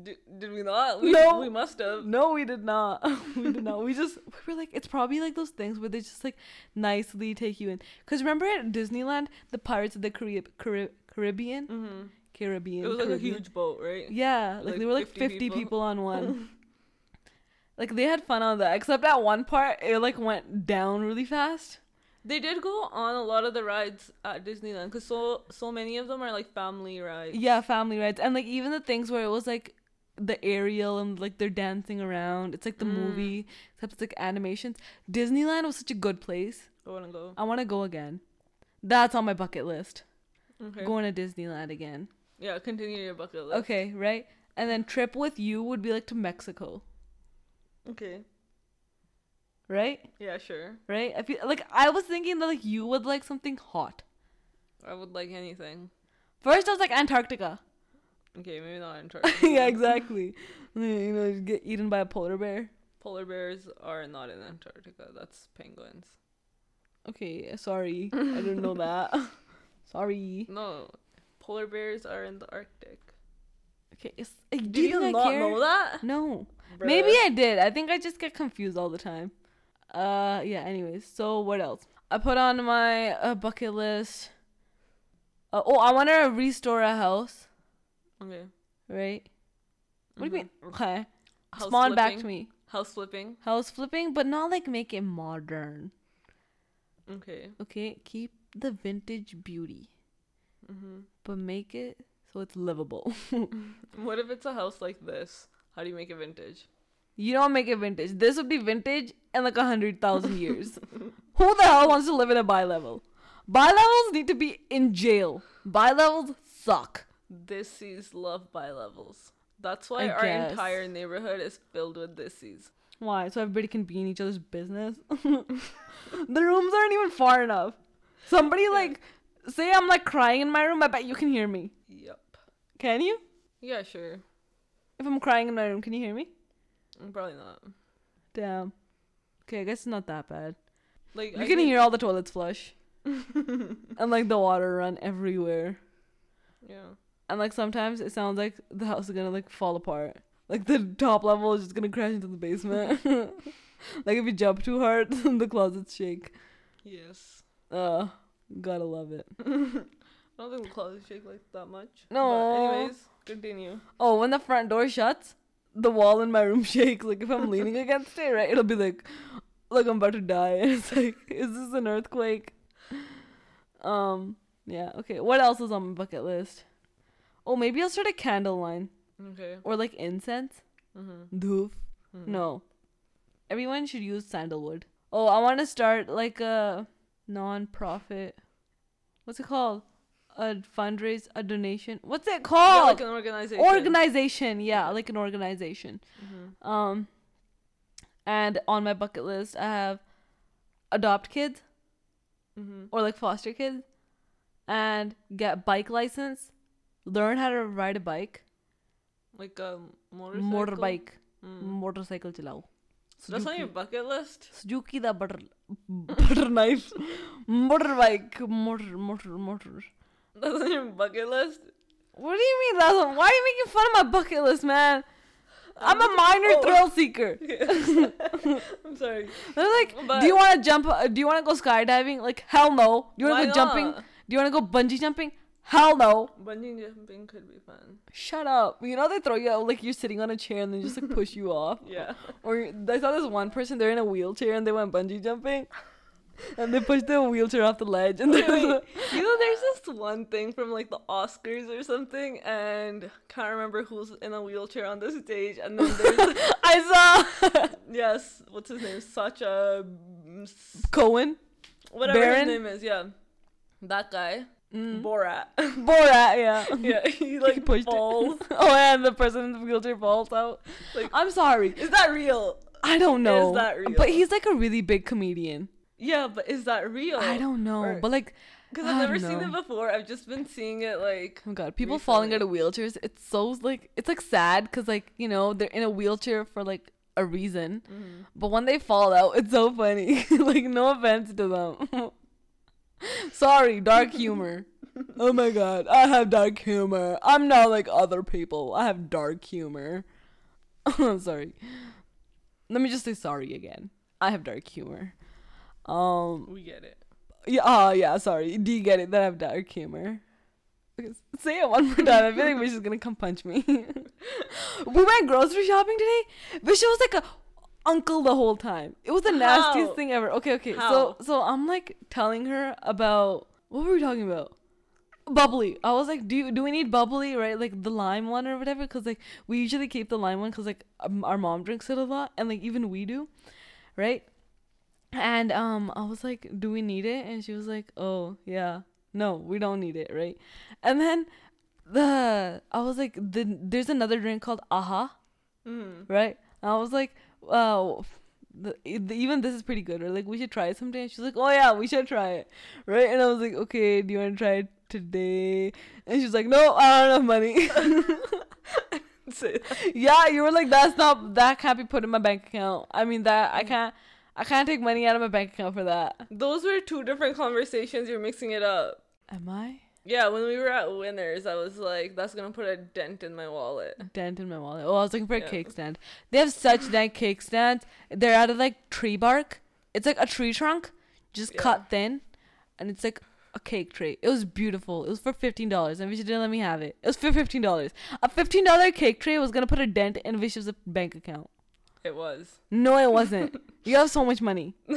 D- did we not? We, No. We must have. No, we did not. we did not. We just we were like, it's probably like those things where they just like nicely take you in. Cause remember at Disneyland, the Pirates of the Carib- Carib- Caribbean, hmm Caribbean. It was like a huge boat, right? Yeah, like, like they were like 50 fifty people, people. on one. like they had fun on that, except at one part it like went down really fast. They did go on a lot of the rides at Disneyland because so so many of them are like family rides. Yeah, family rides, and like even the things where it was like the Ariel and like they're dancing around. It's like the Mm. movie, except it's like animations. Disneyland was such a good place. I wanna go. I want to go again. That's on my bucket list. Okay. Going to Disneyland again. Yeah, continue your bucket list. Okay, right? And then trip with you would be like to Mexico, Okay. right? Yeah, sure. Right? I feel like I was thinking that like you would like something hot. I would like anything. First I was like Antarctica. Okay, maybe not Antarctica. yeah, exactly. You know, you get eaten by a polar bear. Polar bears are not in Antarctica. That's penguins. Okay, sorry. I didn't know that. sorry. No, polar bears are in the Arctic. Okay, it's, uh, do you, I not care? know that? No. Maybe I did. I think I just get confused all the time. Uh, yeah. Anyways, so what else? I put on my uh, bucket list. Uh, oh, I want to restore a house. Okay. Right? What do you mean? Okay. House Spawn back to me. House flipping. House flipping, but not like make it modern. Okay. Okay, keep the vintage beauty, hmm but make it so it's livable. What if it's a house like this? How do you make it vintage? you don't make it vintage. This would be vintage in like a hundred thousand years. Who the hell wants to live in a bi level? Bi levels need to be in jail. Bi levels suck. This sees love by levels. That's why I our guess. entire neighborhood is filled with dissies. Why? So everybody can be in each other's business. the rooms aren't even far enough. Somebody like say I'm like crying in my room. I bet you can hear me. Yep. Can you? Yeah, sure. If I'm crying in my room, can you hear me? Mm, Probably not. Damn. Okay, I guess it's not that bad. Like You I can think- hear all the toilets flush and like the water run everywhere. Yeah. And like sometimes it sounds like the house is gonna like fall apart. Like the top level is just gonna crash into the basement. like if you jump too hard, the closets shake. Yes. Uh, gotta love it. I don't think the closets shake like that much. No. But anyways, continue. Oh, when the front door shuts, the wall in my room shakes. Like if I'm leaning against it, right, it'll be like, like I'm about to die. And it's like, is this an earthquake? Um, Yeah. Okay. What else is on my bucket list? Oh, maybe I'll start a candle line Okay. or like incense. Mm-hmm. Doof. No. Everyone should use sandalwood. Oh, I want to start like a non-profit. What's it called? A fundraise, a donation. What's it Yeah, called? like an organization. organization. Yeah, like an organization. Mhm. Um, and on my bucket list, I have adopt kids Mhm. or like foster kids, and get bike license. Learn how to ride a bike, Like a motorcycle. motorbike, Mm. motorcycle chilao. So that's on your bucket list. Suzuki the butter butter knife, motorbike, motor, motor, motor. That's on your bucket list. What do you mean that's on- Why are you making fun of my bucket list, man? I'm a minor Oh. thrill seeker. I'm sorry. They're like, But- do you want to jump? uh, Do you want to go skydiving? Like, hell no. Do you want to go jumping? Do you want to go bungee jumping? Hell no. Bungee jumping could be fun. Shut up. You know they throw you out like you're sitting on a chair and they just like push you off. Yeah. Or I saw this one person they're in a wheelchair and they went bungee jumping, and they pushed the wheelchair off the ledge and Wait, wait. You know, there's this one thing from like the Oscars or something, and can't remember who's in a wheelchair on the stage. And then there's I saw yes, what's his name? Sacha, mm, Cohen, whatever Baron? his name is. Yeah, that guy, Mm. Borat. Borat. Yeah. yeah, he like pushed it. falls. oh, and the person in the wheelchair falls out. Like- I'm sorry. Is that real? I don't know. Is that real? But he's like a really big comedian. Yeah, but is that real? I don't know. Or- but like, Because I've never don't seen it before. I've just been seeing it like. oh god, people falling out of wheelchairs. It's so like it's like sad because like you know they're in a wheelchair for like a reason, Mm-hmm. but when they fall out, it's so funny. like no offense to them. Sorry, dark humor. oh my god, I have dark humor. I'm not like other people. I have dark humor. I'm sorry. Let me just say sorry again. I have dark humor. Um We get it. yeah, oh yeah, sorry. Do you get it that I have dark humor? Say it one more time. I feel like Vish is gonna come punch me. we went grocery shopping today. Vish was like a uncle the whole time. It was the nastiest How? thing ever. Okay, okay. How? So so I'm like telling her about what were we talking about? Bubbly. I was like, do you, do we need bubbly, right? Like the lime one or whatever? Because like we usually keep the lime one because like um, our mom drinks it a lot, and like even we do, right? And um, I was like, "Do we need it?" And she was like, "Oh yeah, no, we don't need it, right?" And then the I was like, the, "There's another drink called Aha, Mm. right?" And I was like, Uh, the, the, even this is pretty good, or like we should try it someday. And she's like, "Oh yeah, we should try it, right?" And I was like, "Okay, do you want to try it today?" And she's like, "No, I don't have money." Yeah, you were like, "That's not that can't be put in my bank account." I mean, that I can't, I can't take money out of my bank account for that. Those were two different conversations. You're mixing it up. Am I? Yeah, when we were at Winners, I was like, "That's gonna put a dent in my wallet." dent in my wallet. Oh, I was looking for a Yeah. cake stand. They have such nice cake stands. They're out of like tree bark. It's like a tree trunk, just Yeah. cut thin, and it's like a cake tray. It was beautiful. It was for fifteen dollars, and Visha didn't let me have it. It was for fifteen dollars. A fifteen dollar cake tray was gonna put a dent in Visha's bank account. It was. No, it wasn't. you have so much money.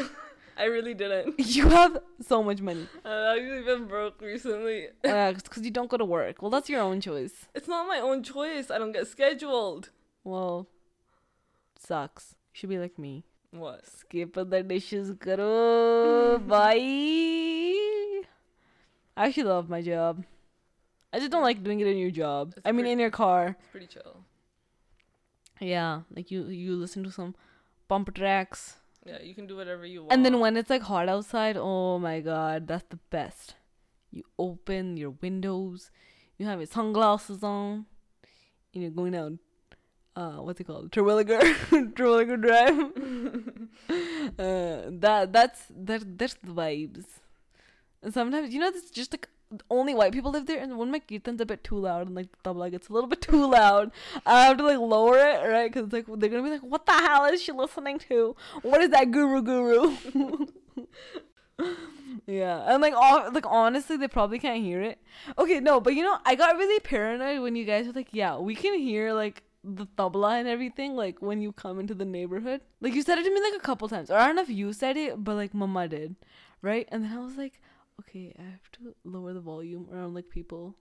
I really didn't. You have so much money. Uh, I've even broke recently. Because you don't go to work. Well, that's your own choice. It's not my own choice. I don't get scheduled. Well, sucks. You should be like me. What? Skip the dishes, karo. Bye. I actually love my job. I just don't like doing it in your job. It's I mean, pretty- in your car. It's pretty chill. Yeah, like you you listen to some bumper tracks, Yeah, you can do whatever you want. and then when it's like hot outside, oh my god, that's the best. You open your windows, you have your sunglasses on, and you're going down. Uh, what's it called? Terwillegar, Terwillegar Drive. uh, that that's that that's the vibes. And sometimes you know it's just like only white people live there, and when my kirtan's a bit too loud and like the tabla gets a little bit too loud, I have to like lower it, right? Because like they're gonna be like, "What the hell is she listening to? What is that guru guru?" yeah, and like like honestly, they probably can't hear it. Okay, no, but you know, I got really paranoid when you guys were like, "Yeah, we can hear like." the tabla and everything like when you come into the neighborhood like you said it to me like a couple times or i don't know if you said it but like mama did right and then i was like okay, I have to lower the volume around like people.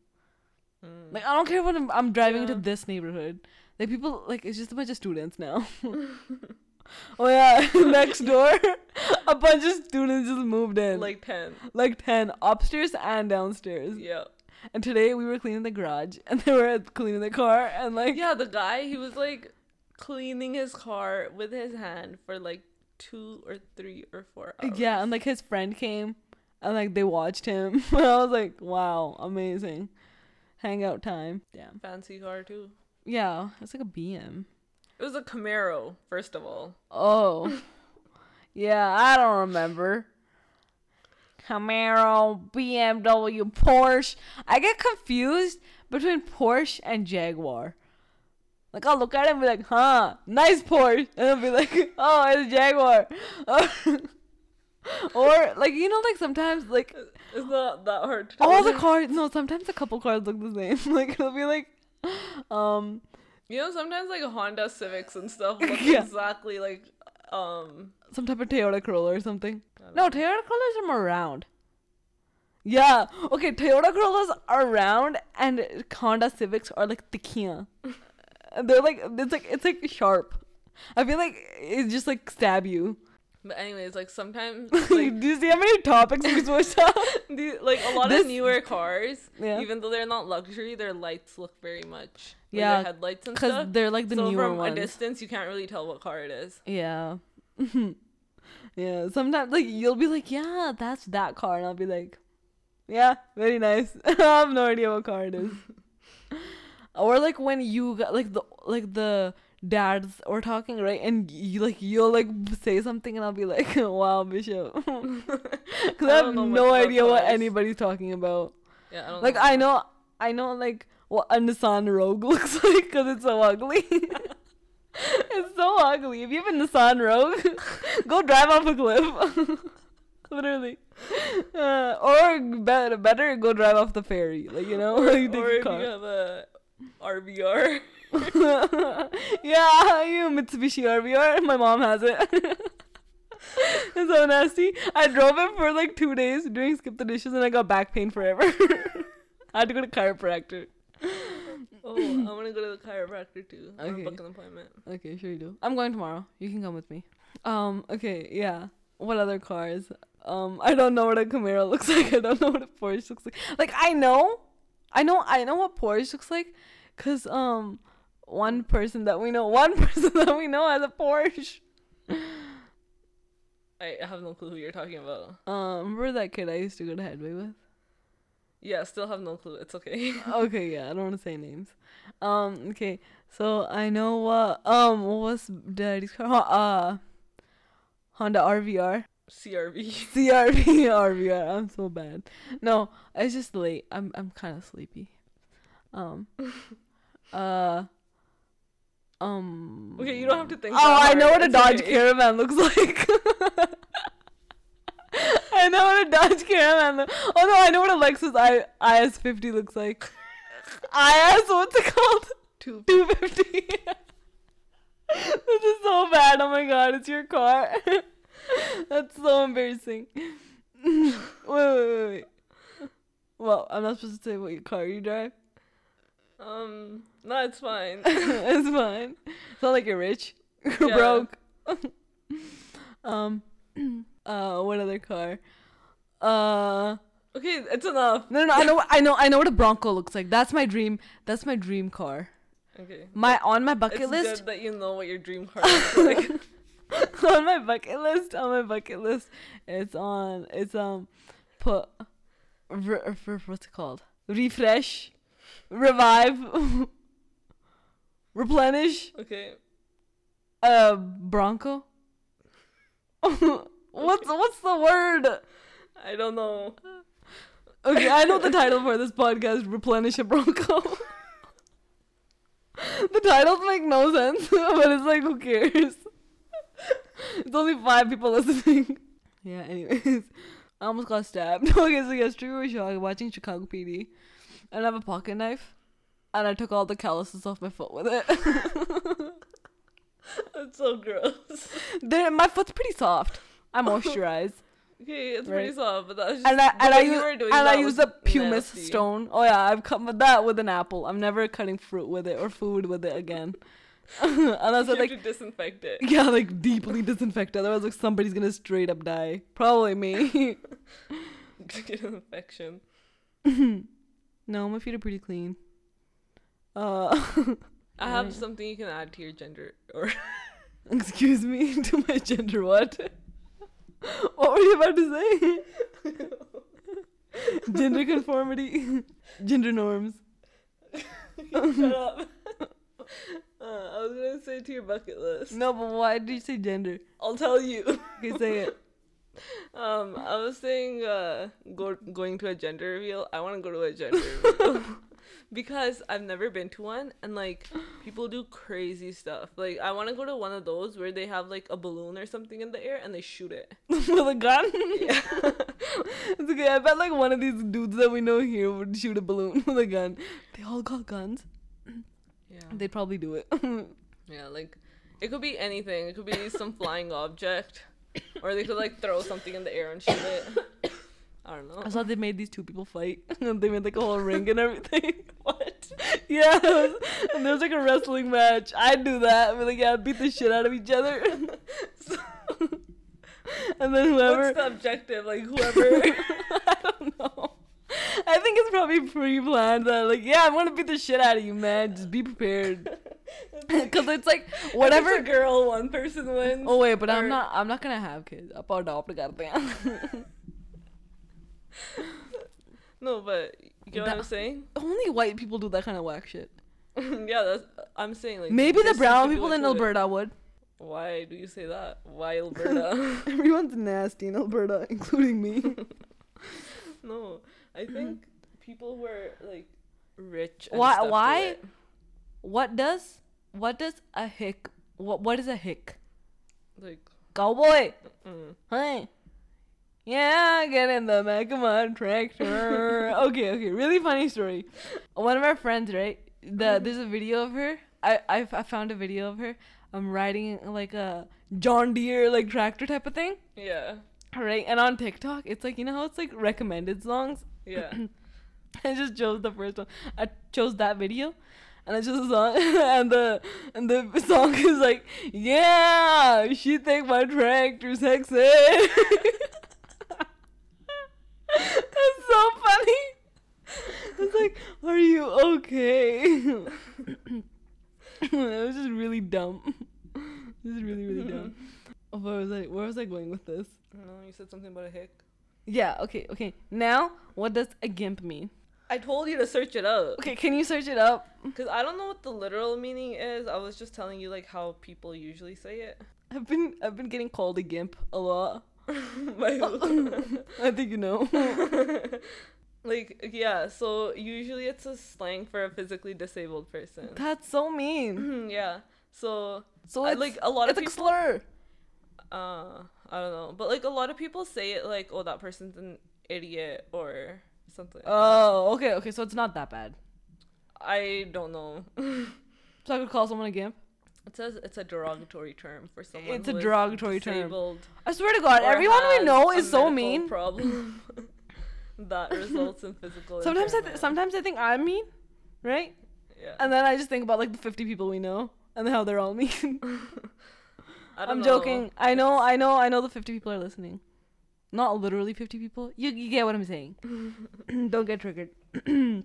Mm. Like I don't care when I'm, I'm driving Yeah. into this neighborhood. Like people, like it's just a bunch of students now. oh yeah, next door, a bunch of students just moved in. like 10. like ten upstairs and downstairs. Yeah. And today we were cleaning the garage, and they were cleaning the car, and like Yeah, the guy, he was like cleaning his car with his hand for like two or three or four hours. yeah, and like his friend came, and like they watched him. I was like, wow, amazing, hangout time. Damn. Fancy car too. Yeah, it's like a BM. It was a Camaro, first of all. Oh. yeah, I don't remember. Camaro, BMW, Porsche. I get confused between Porsche and Jaguar. Like I'll look at it and be like, huh, nice Porsche. And I'll be like, oh, it's a Jaguar. or like you know, like sometimes like It's not that hard to all the cars no, sometimes a couple cars look the same. like it'll be like um You know, sometimes like Honda Civics and stuff look Yeah. exactly like um some type of Toyota Corolla or something. I don't No, know. Toyota Corollas are more round. Yeah. Okay, Toyota Corollas are round and Honda Civics are like the And They're like it's like it's like sharp. I feel like it just like stab you. But anyways, like sometimes Like, do you see how many topics we switched up? the, like a lot This- of newer cars, Yeah. even though they're not luxury, their lights look very much like Yeah, their headlights and stuff. Because stuff. they're like the so newer from ones. a distance, you can't really tell what car it is. Yeah. yeah. Sometimes like you'll be like, yeah, that's that car, and I'll be like, yeah, very nice. I have no idea what car it is. or like when you got like the like the dads were talking right, and you like you'll like say something, and I'll be like, wow, Vishav, because I, have no idea what anybody's talking about. Yeah, I don't Like know. I know, I know like what a Nissan Rogue looks like because it's so ugly. it's so ugly. If you have a Nissan Rogue, go drive off a cliff. Literally. Uh, or better, better go drive off the ferry. Like you know, or, like or if car. you have a RVR. yeah, you Mitsubishi RVR. My mom has it. it's so nasty. I drove it for like two days doing skip the dishes, and I got back pain forever. I had to go to chiropractor. Oh, I want to go to the chiropractor too. Okay. book an appointment. Okay, sure you do. I'm going tomorrow. You can come with me. Um. Okay. Yeah. What other cars? Um. I don't know what a Camaro looks like. I don't know what a Porsche looks like. Like I know, I know, I know what Porsche looks like, cause um, one person that we know, one person that we know has a Porsche. I have no clue who you're talking about. Um. Remember that kid I used to go to Headway with? Yeah, still have no clue. It's okay. okay, yeah, I don't want to say names. Um, okay, so I know what um what was daddy's car? Uh, Honda RVR, CRV. CRV RVR. I'm so bad. No, it's just late. I'm I'm kind of sleepy. Um, uh, um. Okay, you don't have to think. Oh, I know what a It's Dodge okay. Caravan looks like. I know what a Dodge Caravan. Lo- oh no, I know what a Lexus I IS fifty looks like. IS, what's it called? Two. Two fifty. this is so bad. Oh my god, it's your car. That's so embarrassing. wait, wait, wait, wait. Well, I'm not supposed to say what your car you drive. Um, no, it's fine. it's fine. It's not like you're rich. You're broke. um uh what other car? Uh Okay, it's enough. no no, no I know I know I know what a Bronco looks like. That's my dream. That's my dream car. Okay. My on my bucket It's list good that you know what your dream car looks like. on my bucket list on my bucket list it's on it's um put re, re, what's it called refresh revive replenish Okay. uh bronco? What's what's the word? I don't know. okay i know the title for this podcast replenish a bronco. The titles make no sense but it's like who cares? It's only five people listening. Yeah anyways. I almost got stabbed. Okay so yesterday we were watching chicago pd and i have a pocket knife and i took all the calluses off my foot with it That's so gross. My foot's pretty soft. I moisturize. Okay, it's Right. pretty soft, but that's just And I and I use and I use the pumice nasty. stone. Oh yeah, I've cut with that with an apple. I'm never cutting fruit with it or food with it again. Unless You I have like to disinfect it. yeah, like deeply disinfect. it. Otherwise, like somebody's gonna straight up die. Probably me. Get an infection. No, my feet are pretty clean. Uh, I have something you can add to your gender or excuse me, to my gender. What? what were you about to say? gender conformity, gender norms. shut up. Uh, I was gonna say to your bucket list. No, but why did you say gender? I'll tell you. Okay, say it. Um, I was saying uh, go going to a gender reveal. I want to go to a gender reveal because I've never been to one, and like people do crazy stuff. Like I want to go to one of those where they have like a balloon or something in the air and they shoot it. With a gun? Yeah. it's okay. I bet like one of these dudes that we know here would shoot a balloon with a gun. They all got guns. Yeah. They'd probably do it. Yeah, like it could be anything. It could be some flying object, or they could like throw something in the air and shoot it. I don't know. I saw they made these two people fight. And they made like a whole ring and everything. what? yeah, and there was like a wrestling match. I'd do that. I'd be like, yeah, beat the shit out of each other. and then whoever. What's the objective? Like whoever. I don't know. I think it's probably pre-planned that like, yeah, I want to beat the shit out of you, man. Just be prepared. Cause it's like Whatever whatever. girl, one person wins. Oh wait, but I'm not. I'm not gonna have kids. Appa adopt karte hain. No, but you get what I'm saying? Only white people do that kind of whack shit. yeah, that's. I'm saying like. Maybe the brown people in to it. Alberta would. Why do you say that? Why Alberta? Everyone's nasty in Alberta, including me. no, I think people who are like rich. Why- why? what does what does a hick? What what is a hick? Like. Cowboy. Mm. Hey. Yeah, get in the back tractor. okay, okay. Really funny story. One of our friends, right? The there's a video of her. I, I I found a video of her. I'm riding like a John Deere like tractor type of thing. Yeah. Right, and on TikTok, it's like you know how it's like recommended songs. Yeah. I just chose the first one. I chose that video, and I chose the song, and the and the song is like, "Yeah, she think my tractor's sexy." that's so funny. It's like, are you okay? it was just really dumb. This is really really dumb. Oh, where was I? Where was I going with this? no, you said something about a hick. Yeah. Okay. Okay. Now, what does a gimp mean? I told you to search it up. Okay. Can you search it up? Because I don't know what the literal meaning is. I was just telling you like how people usually say it. I've been I've been getting called a gimp a lot. I think you know. like yeah, so usually it's a slang for a physically disabled person. That's so mean. yeah. So So I- like a lot of it's people a slur. uh I don't know. But like a lot of people say it like, oh that person's an idiot or something. like. Oh, okay, okay. So it's not that bad. I don't know. So I could call someone a gimp. It says it's a derogatory term for someone. It's a derogatory term. I swear to God, everyone we know is so mean. Problem that results in physical. Sometimes I th- sometimes I think I'm mean, right? yeah. And then I just think about like the 50 people we know and how they're all mean. I know. joking. I know, I know, I know the 50 people are listening. Not literally 50 people. You, you get what I'm saying. Don't get triggered.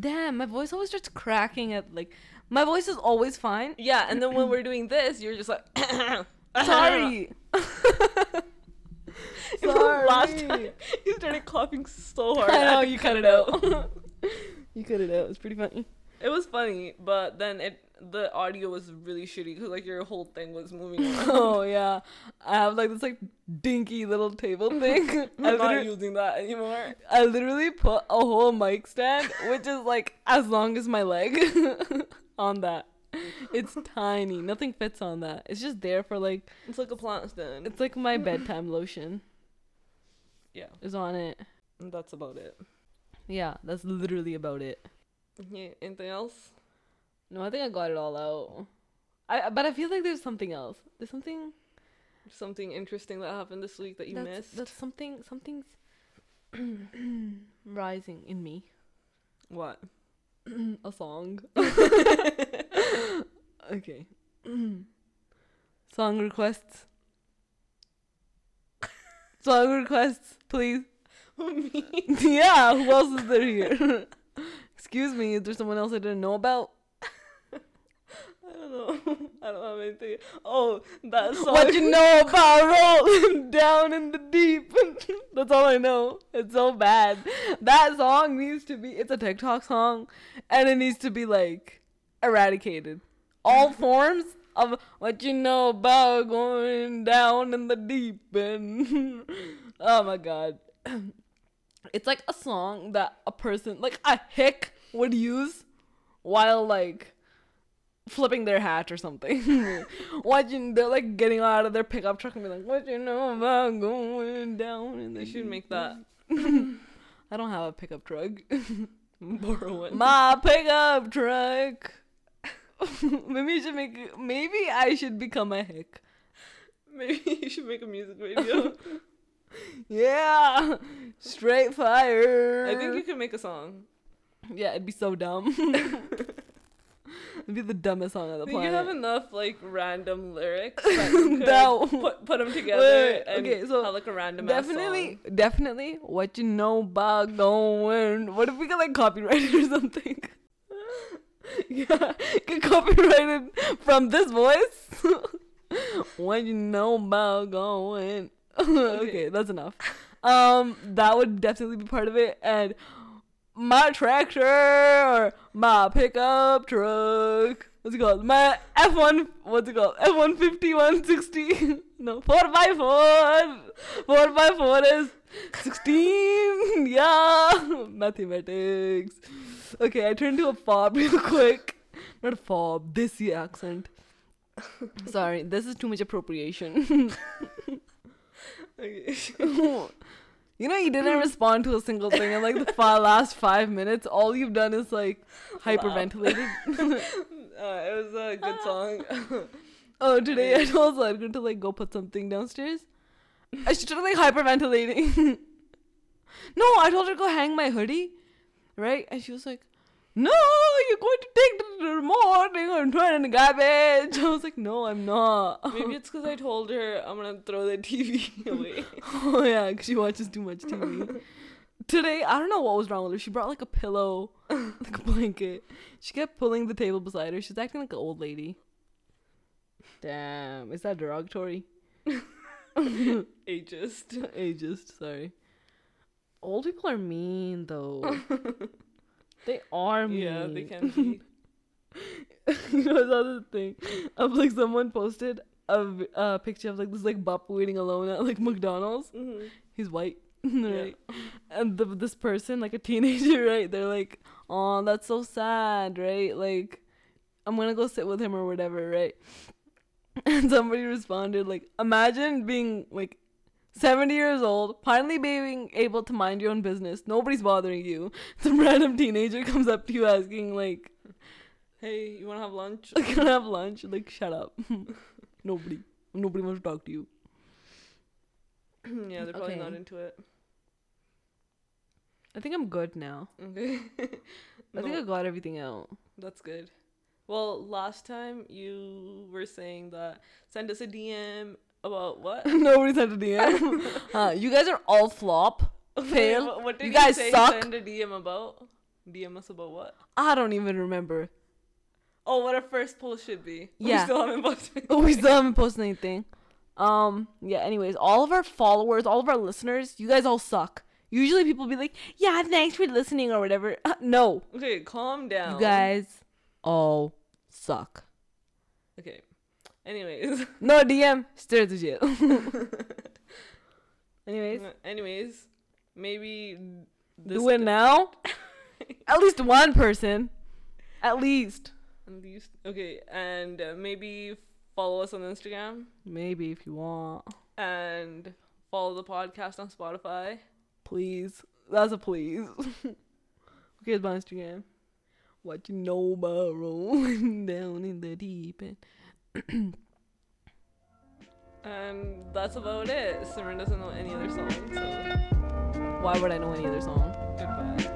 Damn, my voice always starts cracking at like my voice is always fine. Yeah, and then when we're doing this, you're just like, Sorry. sorry. Last time you started coughing so hard. I know to you cut it out. you cut it out. It's pretty funny. It was funny, but then it the audio was really shitty because like your whole thing was moving around. Oh yeah, I have like this like dinky little table thing. I'm not using that anymore. I literally put a whole mic stand, which is like as long as my leg, on that. It's tiny. Nothing fits on that. It's just there for like It's like a plant stand. it's like my bedtime lotion Yeah, is on it. and that's about it. Yeah, that's literally about it. Yeah, anything else? No, I think I got it all out. I but I feel like there's something else. There's something Something interesting that happened this week that you that's, missed. That's something. Something's rising in me. what? A song. okay. song requests. song requests, please. Me. yeah, who else is there here? Excuse me, is there someone else I didn't know about? I don't know. I don't have anything. Oh, that song. What you know about rolling down in the deep? That's all I know. It's so bad. That song needs to be. It's a TikTok song, and it needs to be like eradicated. All forms of what you know about going down in the deep end. oh my god. It's like a song that a person, like a hick, would use while like flipping their hat or something. Watching, they're like getting out of their pickup truck and be like, "What you know about going down?" And They they should make that. I don't have a pickup truck. Borrow one. My pickup truck. maybe you should make. Maybe I should become a hick. Maybe you should make a music video. Yeah, straight fire. I think you could make a song. Yeah, it'd be so dumb. It'd be the dumbest song on the planet. you have enough like random lyrics that you could That- put, put them together okay, so have like a random definitely, definitely. What you know about going? What if we get like copyrighted or something? yeah, get copyrighted from this voice. what you know about going? okay, that's enough. Um, that would definitely be part of it, and my tractor or my pickup truck. What's it called? My F one. What's it called? F one fifty one sixty. No, four by four. Four by four is sixteen. Yeah, mathematics. Okay, I turned to a fob real quick. Not a fob. This accent. Sorry, this is too much appropriation. Okay. You know, you didn't respond to a single thing in like the last five minutes. All you've done is like hyperventilated. uh, it was a good song. oh, today I told Zedgar to like go put something downstairs. I have like hyperventilating. no, I told her to go hang my hoodie, right? And she was like, "No, you're going to take the remote and you're turn in the garbage." I was like, "No, I'm not." Maybe it's because I told her I'm gonna throw the TV away. oh yeah, because she watches too much TV. Today, I don't know what was wrong with her. She brought like a pillow, like a blanket. She kept pulling the table beside her. She's acting like an old lady. Damn, is that derogatory? Ageist. Ageist, sorry. Old people are mean though. They are mean. Yeah, they can be. you know, this thing of like someone posted a, a picture of like this like bup waiting alone at like McDonald's. Mhm. He's white, right? And the, this person, like a teenager, right? They're like, "Oh, that's so sad, right? Like, I'm gonna go sit with him or whatever, right?" And somebody responded, like, "Imagine being like 70 years old, finally being able to mind your own business. Nobody's bothering you. Some random teenager comes up to you asking, like, Hey, you wanna have lunch? Like, can I have lunch? Like, shut up. Nobody. Nobody wants to talk to you. yeah, they're probably not into it. I think I'm good now. Okay. I think I got everything out. That's good. Well, last time you were saying that send us a DM about what? Nobody sent a DM. huh, you guys are all flop. Fail. what, what did you you, guys say suck. send a DM about? DM us about what? I don't even remember. Oh, what our first post should be. Yeah. We still haven't posted. we still haven't posted anything. Um, yeah, anyways, all of our followers, all of our listeners, you guys all suck. Usually people be like, yeah, thanks for listening or whatever. Uh, no, Okay, calm down. you guys all suck. Okay. Anyways. No DM, straight to jail. anyways, Anyways, maybe do it now. At least one person. At least. At least okay, and uh, maybe follow us on Instagram Maybe if you want. and follow the podcast on Spotify. Please. That's a please. okay, it's my Instagram. What you know about rolling down in the deep end. And that's about it. Simran doesn't know any other song, so why would I know any other song? Goodbye.